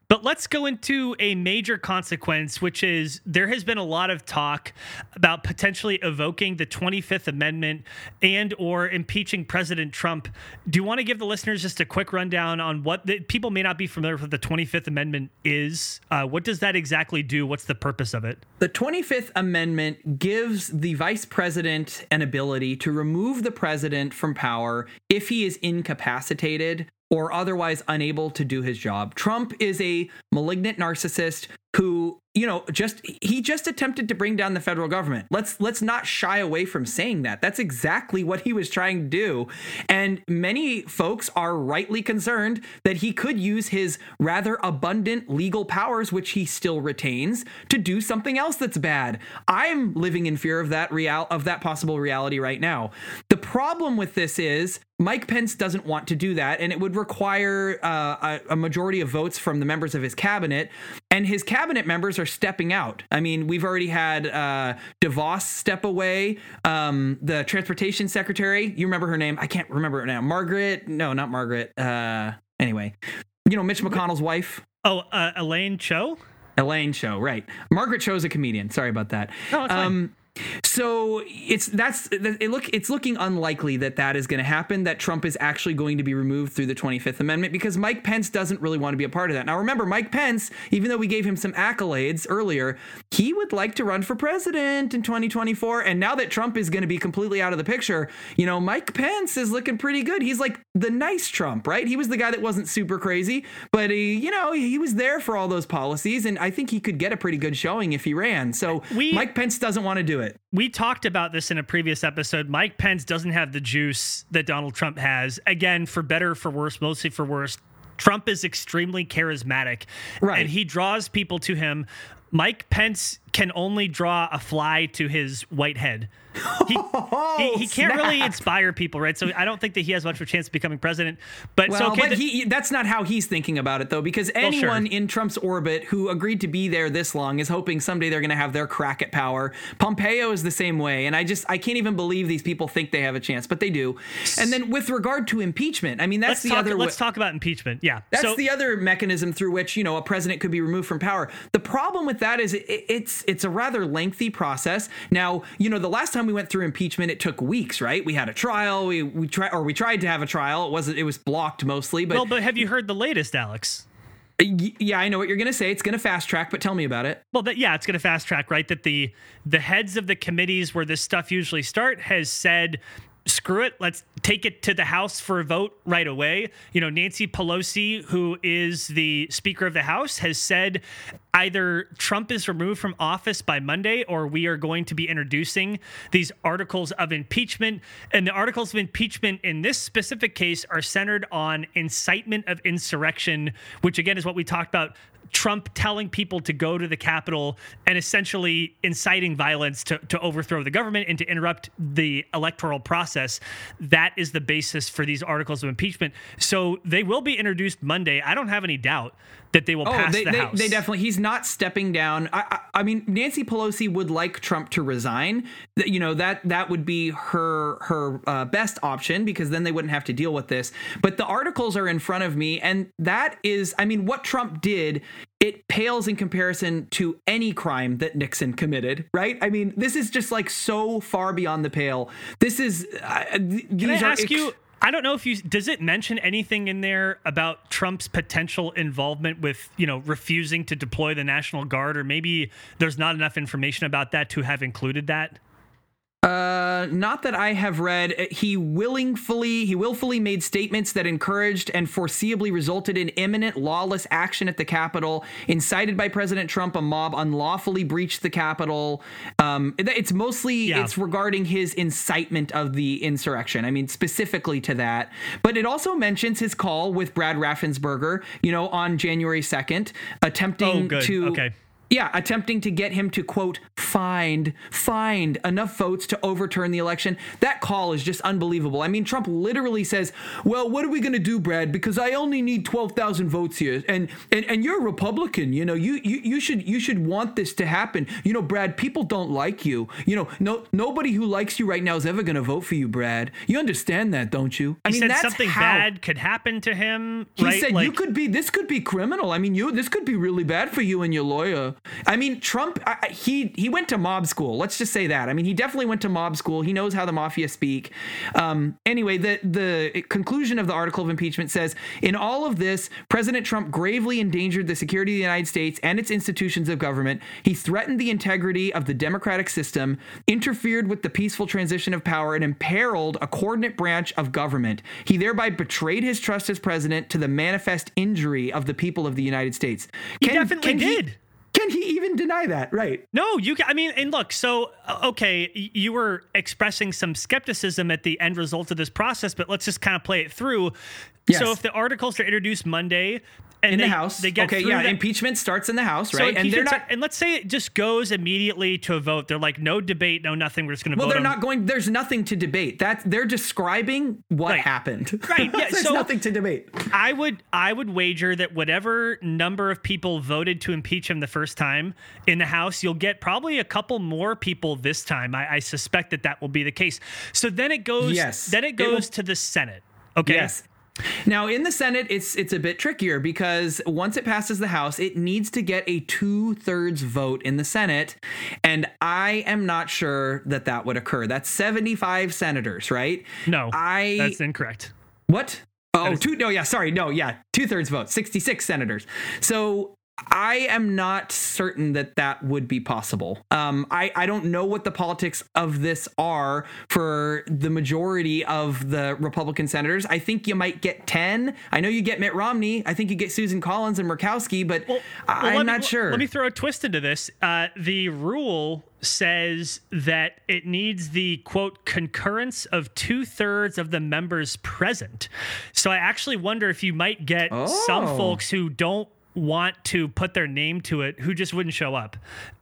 but let's go into a major consequence, which is there has been a lot of talk about potentially evoking the 25th Amendment and or impeaching President Trump. Do you want to give the listeners just a quick rundown on what the, people may not be familiar with the 25th Amendment is? Uh, what does that exactly do? What's the purpose of it? The 25th Amendment gives the vice president an ability to remove the president from power if he is incapacitated or otherwise unable to do his job. Trump is a malignant narcissist who you know just he just attempted to bring down the federal government. Let's let's not shy away from saying that. That's exactly what he was trying to do. And many folks are rightly concerned that he could use his rather abundant legal powers which he still retains to do something else that's bad. I'm living in fear of that real of that possible reality right now problem with this is Mike Pence doesn't want to do that, and it would require uh, a, a majority of votes from the members of his cabinet. and his cabinet members are stepping out. I mean, we've already had uh, DeVos step away. Um, the transportation secretary, you remember her name? I can't remember it now. Margaret? No, not Margaret. Uh, anyway, you know Mitch McConnell's wife. Oh, uh, Elaine Chao. Elaine Chao, right? Margaret Cho is a comedian. Sorry about that. No, it's fine. So it's that's it look it's looking unlikely that that is going to happen that Trump is actually going to be removed through the 25th amendment because Mike Pence doesn't really want to be a part of that. Now remember Mike Pence even though we gave him some accolades earlier, he would like to run for president in 2024 and now that Trump is going to be completely out of the picture, you know, Mike Pence is looking pretty good. He's like the nice Trump, right? He was the guy that wasn't super crazy, but he, you know, he was there for all those policies and I think he could get a pretty good showing if he ran. So We- Mike Pence doesn't want to do it. We talked about this in a previous episode. Mike Pence doesn't have the juice that Donald Trump has. Again, for better, or for worse, mostly for worse. Trump is extremely charismatic, Right. and he draws people to him. Mike Pence can only draw a fly to his white head. He, he, he oh, can't really inspire people, right? So I don't think that he has much of a chance of becoming president. But Well, so okay, but th- he, that's not how he's thinking about it, though, because sure. anyone in Trump's orbit who agreed to be there this long is hoping someday they're going to have their crack at power. Pompeo is the same way, and I just I can't even believe these people think they have a chance, but they do. And then with regard to impeachment, I mean that's let's the talk. other. Let's wa- talk about impeachment. Yeah, That's so, the other mechanism through which you know a president could be removed from power. The problem with that is it, it's it's a rather lengthy process. Now you know the last time we went through impeachment, it took weeks, right? We had a trial. We we tried or we tried to have a trial. It wasn't. It was blocked mostly. But Well, but have you heard the latest, Alex? Yeah, I know what you're going to say. It's going to fast track, but tell me about it. Well, that, yeah, it's going to fast track, right? That the the heads of the committees where this stuff usually start has said, "Screw it, let's take it to the House for a vote right away." You know, Nancy Pelosi, who is the Speaker of the House, has said either Trump is removed from office by Monday, or we are going to be introducing these articles of impeachment. And the articles of impeachment in this specific case are centered on incitement of insurrection, which again is what we talked about Trump telling people to go to the Capitol and essentially inciting violence to, to overthrow the government and to interrupt the electoral process. That is the basis for these articles of impeachment. So they will be introduced Monday. I don't have any doubt that they will Oh, pass they, the they, House. they definitely. He's not stepping down. I, I, I mean, Nancy Pelosi would like Trump to resign. That you know that that would be her her uh, best option because then they wouldn't have to deal with this. But the articles are in front of me, and that is, I mean, what Trump did. It pales in comparison to any crime that Nixon committed, right? I mean, this is just like so far beyond the pale. This is. Uh, th- Can I are ask ex- you? I don't know if you does it mention anything in there about Trump's potential involvement with you know refusing to deploy the National Guard, or maybe there's not enough information about that to have included that. Uh, not that I have read. Uh, He willingly, he willfully made statements that encouraged and foreseeably resulted in imminent lawless action at the Capitol. Incited by President Trump, a mob unlawfully breached the Capitol. Um, it's mostly Yeah. it's regarding his incitement of the insurrection. I mean, specifically to that. But it also mentions his call with Brad Raffensperger, you know, on January second, attempting Oh, to. Okay. Yeah, attempting to get him to quote find find enough votes to overturn the election. That call is just unbelievable. I mean, Trump literally says, "Well, what are we going to do, Brad? Because I only need 12,000 votes here. And and and you're a Republican, you know. You you you should you should want this to happen. You know, Brad, people don't like you. You know, no nobody who likes you right now is ever going to vote for you, Brad. You understand that, don't you? I He said something how- bad could happen to him. he right? said Like- you could be this could be criminal. I mean, you this could be really bad for you and your lawyer. I mean, Trump I, he he went to mob school. Let's just say that. I mean, he definitely went to mob school. He knows how the mafia speak. Um, anyway, the the conclusion of the article of impeachment says, in all of this, President Trump gravely endangered the security of the United States and its institutions of government. He threatened the integrity of the democratic system, interfered with the peaceful transition of power, and imperiled a coordinate branch of government. He thereby betrayed his trust as president to the manifest injury of the people of the United States. He definitely did. Can he even deny that? Right. No, you. ca- I mean, and look. So, uh, okay, you were expressing some skepticism at the end result of this process, but let's just kind of play it through. Yes. So, if the articles are introduced Monday, in they, the House. They get okay, yeah. that- Impeachment starts in the House, so right? and they're not. and let's say it just goes immediately to a vote. They're like, no debate, no nothing. We're just going to Well, they're on- not going. There's nothing to debate. That they're describing what Right. happened. Right, yeah, there's so- nothing to debate. I would I would wager that whatever number of people voted to impeach him the first time in the House, you'll get probably a couple more people this time. I, I suspect that that will be the case. So then it goes. Yes. Then it It will- goes to the Senate. Okay. Yes. Now in the Senate, it's it's a bit trickier because once it passes the House, it needs to get a two thirds vote in the Senate, and I am not sure that that would occur. That's seventy five senators, right? No, I that's incorrect. What? Oh, two. No, yeah. Sorry. No, yeah. Two thirds vote. Sixty-six senators. So I am not certain that that would be possible. Um, I I don't know what the politics of this are for the majority of the Republican senators. I think you might get ten. I know you get Mitt Romney. I think you get Susan Collins and Murkowski, but Well, I'm let me- not sure. Let me throw a twist into this. Uh, the rule says that it needs the quote concurrence of two thirds of the members present. So I actually wonder if you might get some Oh. folks who don't want to put their name to it who just wouldn't show up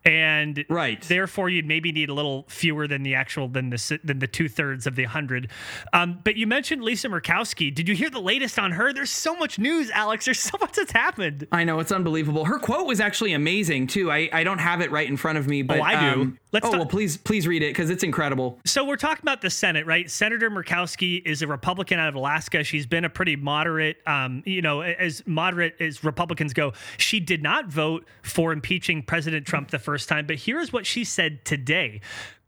and Right. therefore you'd maybe need a little fewer than the actual than the than the two-thirds of the 100 um, but you mentioned lisa murkowski did you hear the latest on her there's so much news alex there's so much that's happened I know it's unbelievable. Her quote was actually amazing too. I, I don't have it right in front of me, but Oh, I do. um, Let's oh talk- well, please please read it because it's incredible. So we're talking about the Senate, right? Senator Murkowski is a Republican out of Alaska. She's been a pretty moderate, um, you know, as moderate as Republicans go. She did not vote for impeaching President Trump the first time, but here's what she said today.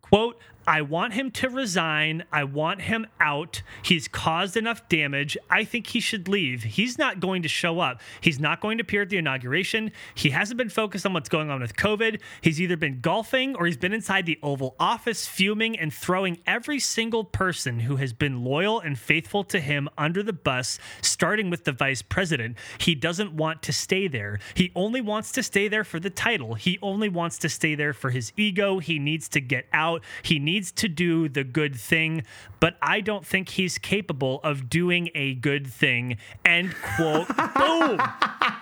Quote, I want him to resign. I want him out. He's caused enough damage. I think he should leave. He's not going to show up. He's not going to appear at the inauguration. He hasn't been focused on what's going on with COVID. He's either been golfing or he's been inside the Oval Office fuming and throwing every single person who has been loyal and faithful to him under the bus, starting with the vice president. He doesn't want to stay there. He only wants to stay there for the title. He only wants to stay there for his ego. He needs to get out. He needs to do the good thing, but I don't think he's capable of doing a good thing. End quote. Boom.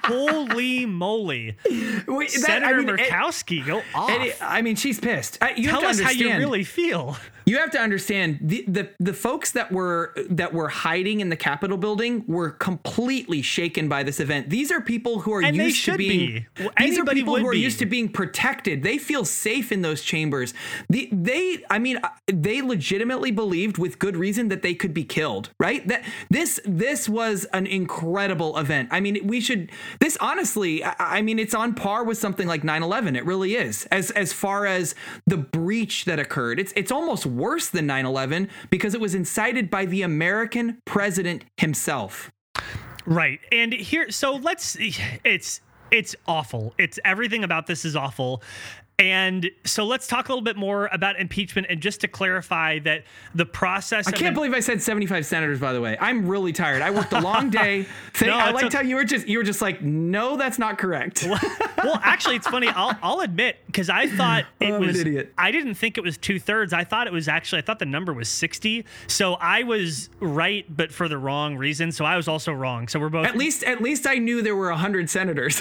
Holy moly. Wait, that- Senator I mean, it- Murkowski, go off. It- I mean, she's pissed. I, you Tell us how you really feel. You have to understand the, the the folks that were that were hiding in the Capitol building were completely shaken by this event. These are people who are And used to being. be. Well, These are people who are be. used to being protected. They feel safe in those chambers. The, they, I mean, uh, they legitimately believed with good reason that they could be killed. Right? That this this was an incredible event. I mean, we should. This honestly, I, I mean, it's on par with something like 9/11. It really is. As as far as the breach that occurred, it's it's almost worse than 9/11 because it was incited by the American president himself. Right. And here so let's it's it's awful. It's everything about this is awful. And so let's talk a little bit more about impeachment and just to clarify that the process I can't believe I said 75 senators. By the way, I'm really tired. I worked a long day. No, I liked okay. how you were just you were just like, no, that's not correct. well, actually, it's funny. I'll, I'll admit because I thought it Oh, I'm an was. idiot. I didn't think it was two thirds. I thought it was actually. I thought the number was sixty. So I was right, but for the wrong reason. So I was also wrong. So we're both. At least at least I knew there were 100 senators.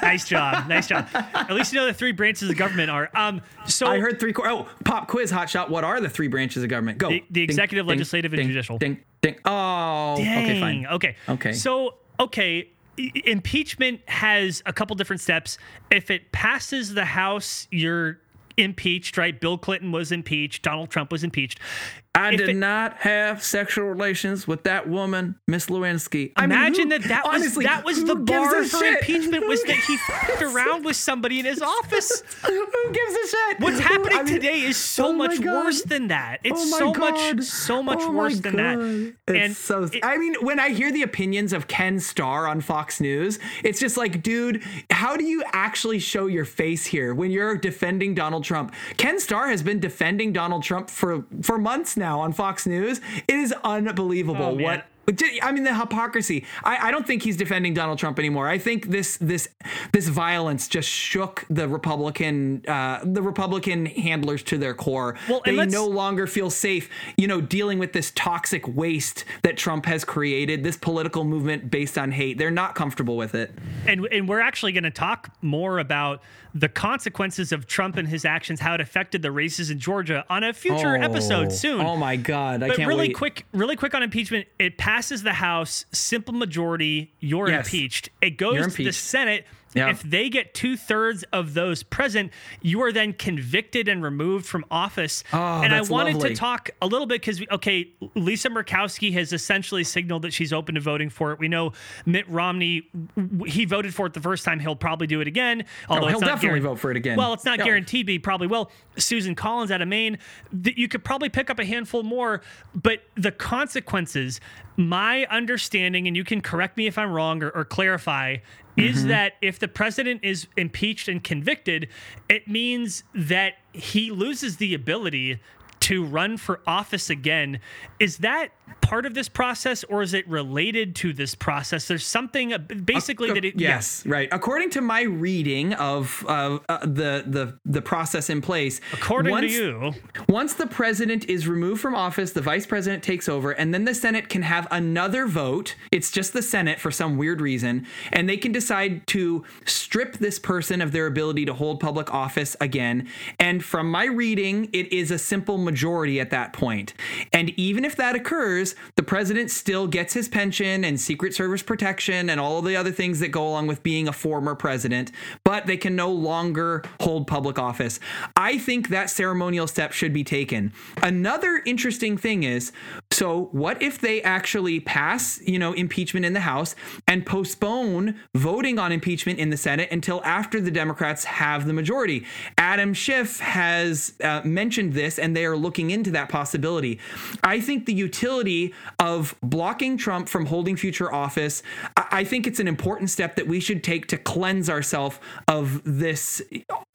nice job. Nice job. At least you know the three branches of government are. Um. So I heard three. Oh, pop quiz, hot shot. What are the three branches of government? Go. The- the executive, legislative, and ding, judicial. Ding, ding. Oh, okay, fine. Okay. Okay. So, okay, impeachment has a couple different steps. If it passes the House, you're impeached, right? Bill Clinton was impeached. Donald Trump was impeached. I If did it- not have sexual relations with that woman, Miss Lewinsky. I mean, Imagine who- that that was honestly, that was the bar for shit? impeachment was that he fucked around with somebody in his office. Who gives a shit? What's happening I mean, today is so oh much God. worse than that. It's Oh so God. much so much Oh worse than that. It's and so. it- I mean, when I hear the opinions of Ken Starr on Fox News, it's just like, dude, how do you actually show your face here when you're defending Donald Trump? Ken Starr has been defending Donald Trump for for months now on Fox News. It is unbelievable Oh, man. What I mean, the hypocrisy. I, I don't think he's defending Donald Trump anymore. I think this this this violence just shook the Republican uh, the Republican handlers to their core. Well, they no longer feel safe, you know, dealing with this toxic waste that Trump has created. This political movement based on hate. They're not comfortable with it. and and we're actually going to talk more about the consequences of Trump and his actions, how it affected the races in Georgia on a future episode soon. Oh my God! I but can't really wait. quick, really quick on impeachment. It passes the House, simple majority. You're Yes. impeached. It goes You're to the. Senate. Yeah. If they get two thirds of those present, you are then convicted and removed from office. Oh, and I wanted lovely. to talk a little bit because, okay, Lisa Murkowski has essentially signaled that she's open to voting for it. We know Mitt Romney, he voted for it the first time. He'll probably do it again. Oh, although Oh, he'll definitely vote for it again. Well, it's not Yeah. guaranteed, but he probably will. Susan Collins out of Maine, th- you could probably pick up a handful more, but the consequences, my understanding, and you can correct me if I'm wrong or, or clarify, is Mm-hmm. that if the president is impeached and convicted, it means that he loses the ability to run for office again. Is that part of this process or is it related to this process? There's something uh, basically that it, yes, right. According to my reading of uh, uh, the the the process in place, According once, to you, once the president is removed from office, the vice president takes over, and then the Senate can have another vote. It's just the Senate for some weird reason, and they can decide to strip this person of their ability to hold public office again. And from my reading, it is a simple majority at that point. And even if that occurs, the president still gets his pension and Secret Service protection and all the other things that go along with being a former president, but they can no longer hold public office. I think that ceremonial step should be taken. Another interesting thing is so what if they actually pass, you know, impeachment in the House and postpone voting on impeachment in the Senate until after the Democrats have the majority? Adam Schiff has uh, mentioned this and they are looking into that possibility. I think the utility of blocking Trump from holding future office, I think it's an important step that we should take to cleanse ourselves of this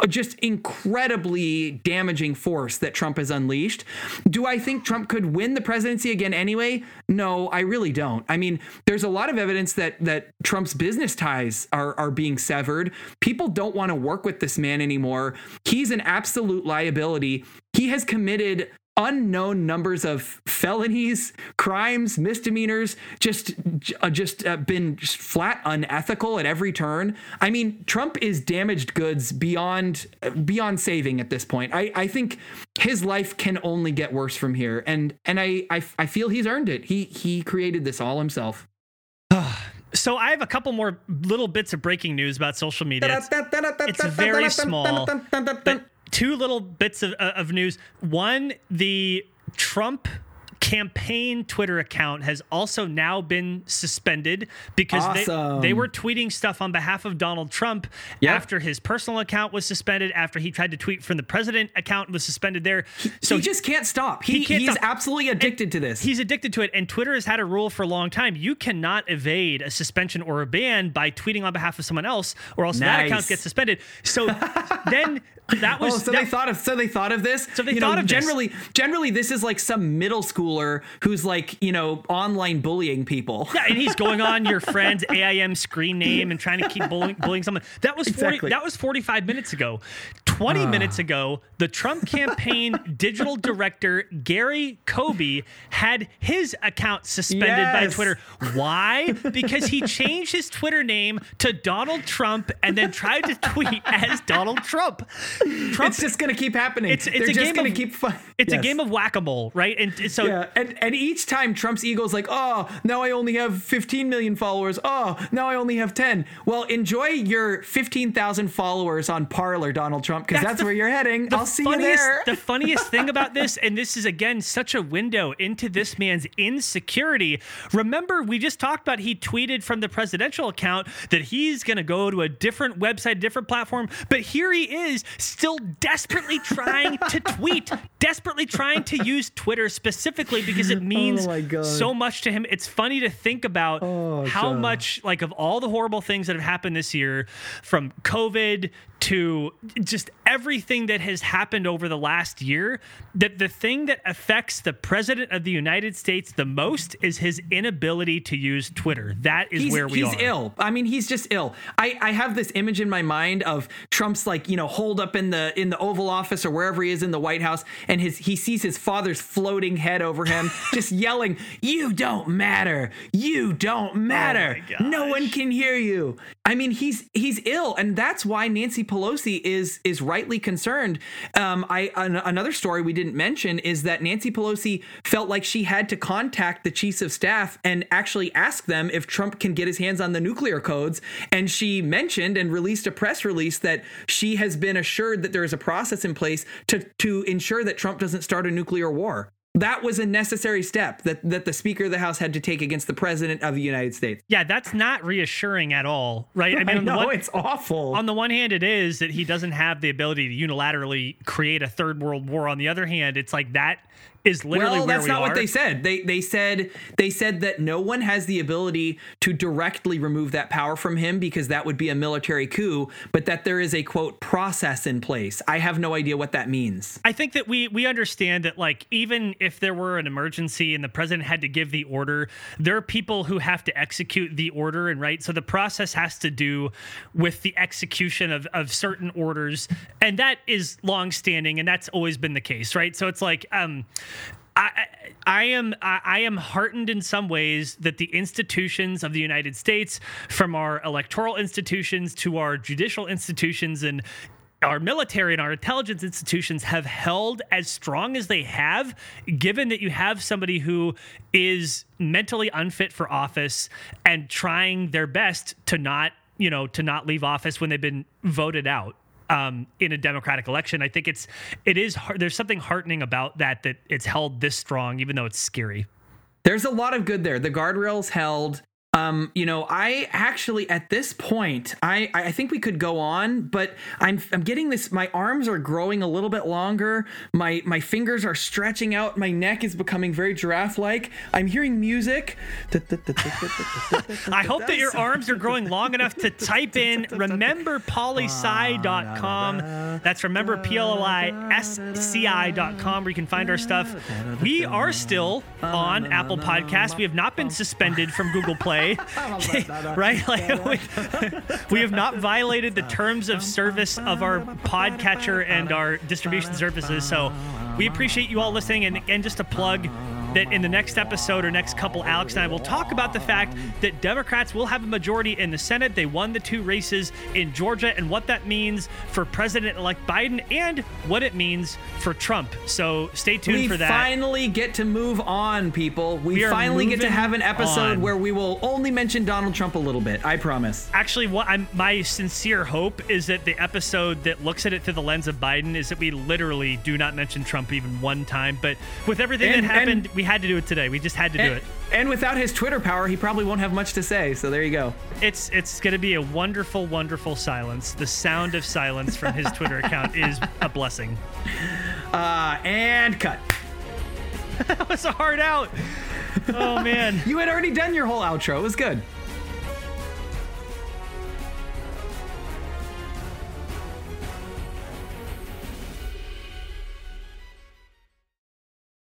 just incredibly damaging force that Trump has unleashed. Do I think Trump could win the presidency again anyway? No, I really don't. I mean, there's a lot of evidence that that Trump's business ties are are being severed. People don't want to work with this man anymore. He's an absolute liability. He has committed unknown numbers of felonies, crimes, misdemeanors, just uh, just uh, been just flat unethical at every turn. I mean, Trump is damaged goods beyond beyond saving at this point. I, I think his life can only get worse from here, and and I, I I feel he's earned it. He he created this all himself. So I have a couple more little bits of breaking news about social media. It's, it's very small, but two little bits of, uh, of news. One, the Trump campaign Twitter account has also now been suspended because Awesome. they, they were tweeting stuff on behalf of Donald Trump Yep. after his personal account was suspended, after he tried to tweet from the president account was suspended there. so he just can't stop. He, he can't he's stop. absolutely addicted to this. He's addicted to it, and Twitter has had a rule for a long time. You cannot evade a suspension or a ban by tweeting on behalf of someone else, or else that account gets suspended. So then that was Oh, so that- they thought of so they thought of this. So they you thought know, of this. generally generally this is like some middle schooler who's like you know online bullying people. Yeah, and he's going on your friend's AIM screen name and trying to keep bullying, bullying someone. That was 40, Exactly. that was 45 minutes ago. 20 ah. minutes ago, the Trump campaign digital director Gary Coby had his account suspended by Twitter. Why? Because he changed his Twitter name to Donald Trump and then tried to tweet as Donald Trump. Trump It's just gonna keep happening. It's- it's They're a just game gonna of- keep. Fun- it's a game of whack-a-mole, right? And so Yeah, and and each time Trump's ego's like, oh, now I only have 15 million followers. Oh, now I only have 10. Well, enjoy your 15,000 followers on Parler, Donald Trump, because that's, the- where you're heading. I'll see you there. The funniest thing about this, and this is again such a window into this man's insecurity. Remember, we just talked about he tweeted from the presidential account that he's going to go to a different website, different platform, but here he is, still desperately trying to tweet, desperately trying to use Twitter specifically because it oh means Oh so much to him. It's funny to think about Oh, how God. much, like, of all the horrible things that have happened this year, from COVID to just everything that has happened over the last year that the thing that affects the president of the United States the most is his inability to use Twitter. That is he's, where we he's are. ill. I mean, he's just ill. I, I have this image in my mind of Trump's like, you know, hold up in the in the Oval Office or wherever he is in the White House, and his he sees his father's floating head over him, just yelling, You don't matter. You don't matter. Oh no one can hear you. I mean, he's he's ill, and that's why Nancy Pelosi is is rightly concerned. Um, I an, another story we didn't mention is that Nancy Pelosi felt like she had to contact the chiefs of staff and actually ask them if Trump can get his hands on the nuclear codes. And she mentioned and released a press release that she has been assured that there is a process in place to to ensure that Trump doesn't start a nuclear war. That was a necessary step that, that the Speaker of the House had to take against the President of the United States. Yeah, that's not reassuring at all, right? I, mean, the know one- it's awful. on the one hand, it is that he doesn't have the ability to unilaterally create a third world war. On the other hand, it's like that is literally well, that's we not are. what they said. They they said they said that no one has the ability to directly remove that power from him because that would be a military coup, but that there is a quote process in place. I have no idea what that means. I think that we we understand that like even if there were an emergency and the president had to give the order, there are people who have to execute the order and right. So the process has to do with the execution of of certain orders, and that is longstanding, and that's always been the case, right? So it's like um. I, I am I, am heartened in some ways that the institutions of the United States, from our electoral institutions to our judicial institutions and our military and our intelligence institutions have held as strong as they have, given that you have somebody who is mentally unfit for office and trying their best to not, you know, to not leave office when they've been voted out um, in a democratic election. I think it's it is hard, there's something heartening about that that it's held this strong, even though it's scary. There's a lot of good there. The guardrails held. Um, you know, I actually at this point, I I think we could go on, but I'm I'm getting this. My arms are growing a little bit longer. My my fingers are stretching out. My neck is becoming very giraffe-like. I'm hearing music. I hope that your arms are growing long enough to type in rememberpolisci.com. That's remember P L L I S C I.com where you can find our stuff. We are still on Apple Podcasts. We have not been suspended from Google Play. Right? Like we, we have not violated the terms of service of our podcatcher and our distribution services. So we appreciate you all listening. And, and just a plug that in the next episode or next couple, Alex and I will talk about the fact that Democrats will have a majority in the Senate. They won the two races in Georgia and what that means for President elect Biden and what it means for Trump. So stay tuned we for that. We finally get to move on, people. We, We finally get to have an episode on. where we will only mention Donald Trump a little bit. I promise. Actually, what I'm my sincere hope is that the episode that looks at it through the lens of Biden is that we literally do not mention Trump even one time. But with everything And- that happened, and- we had to do it today. We just had to do it. and without his Twitter power, he probably won't have much to say. So there you go. It's it's going to be a wonderful, wonderful silence. The sound of silence from his Twitter account is a blessing. Uh, and cut. That was a hard out. Oh man. You had already done your whole outro. It was good.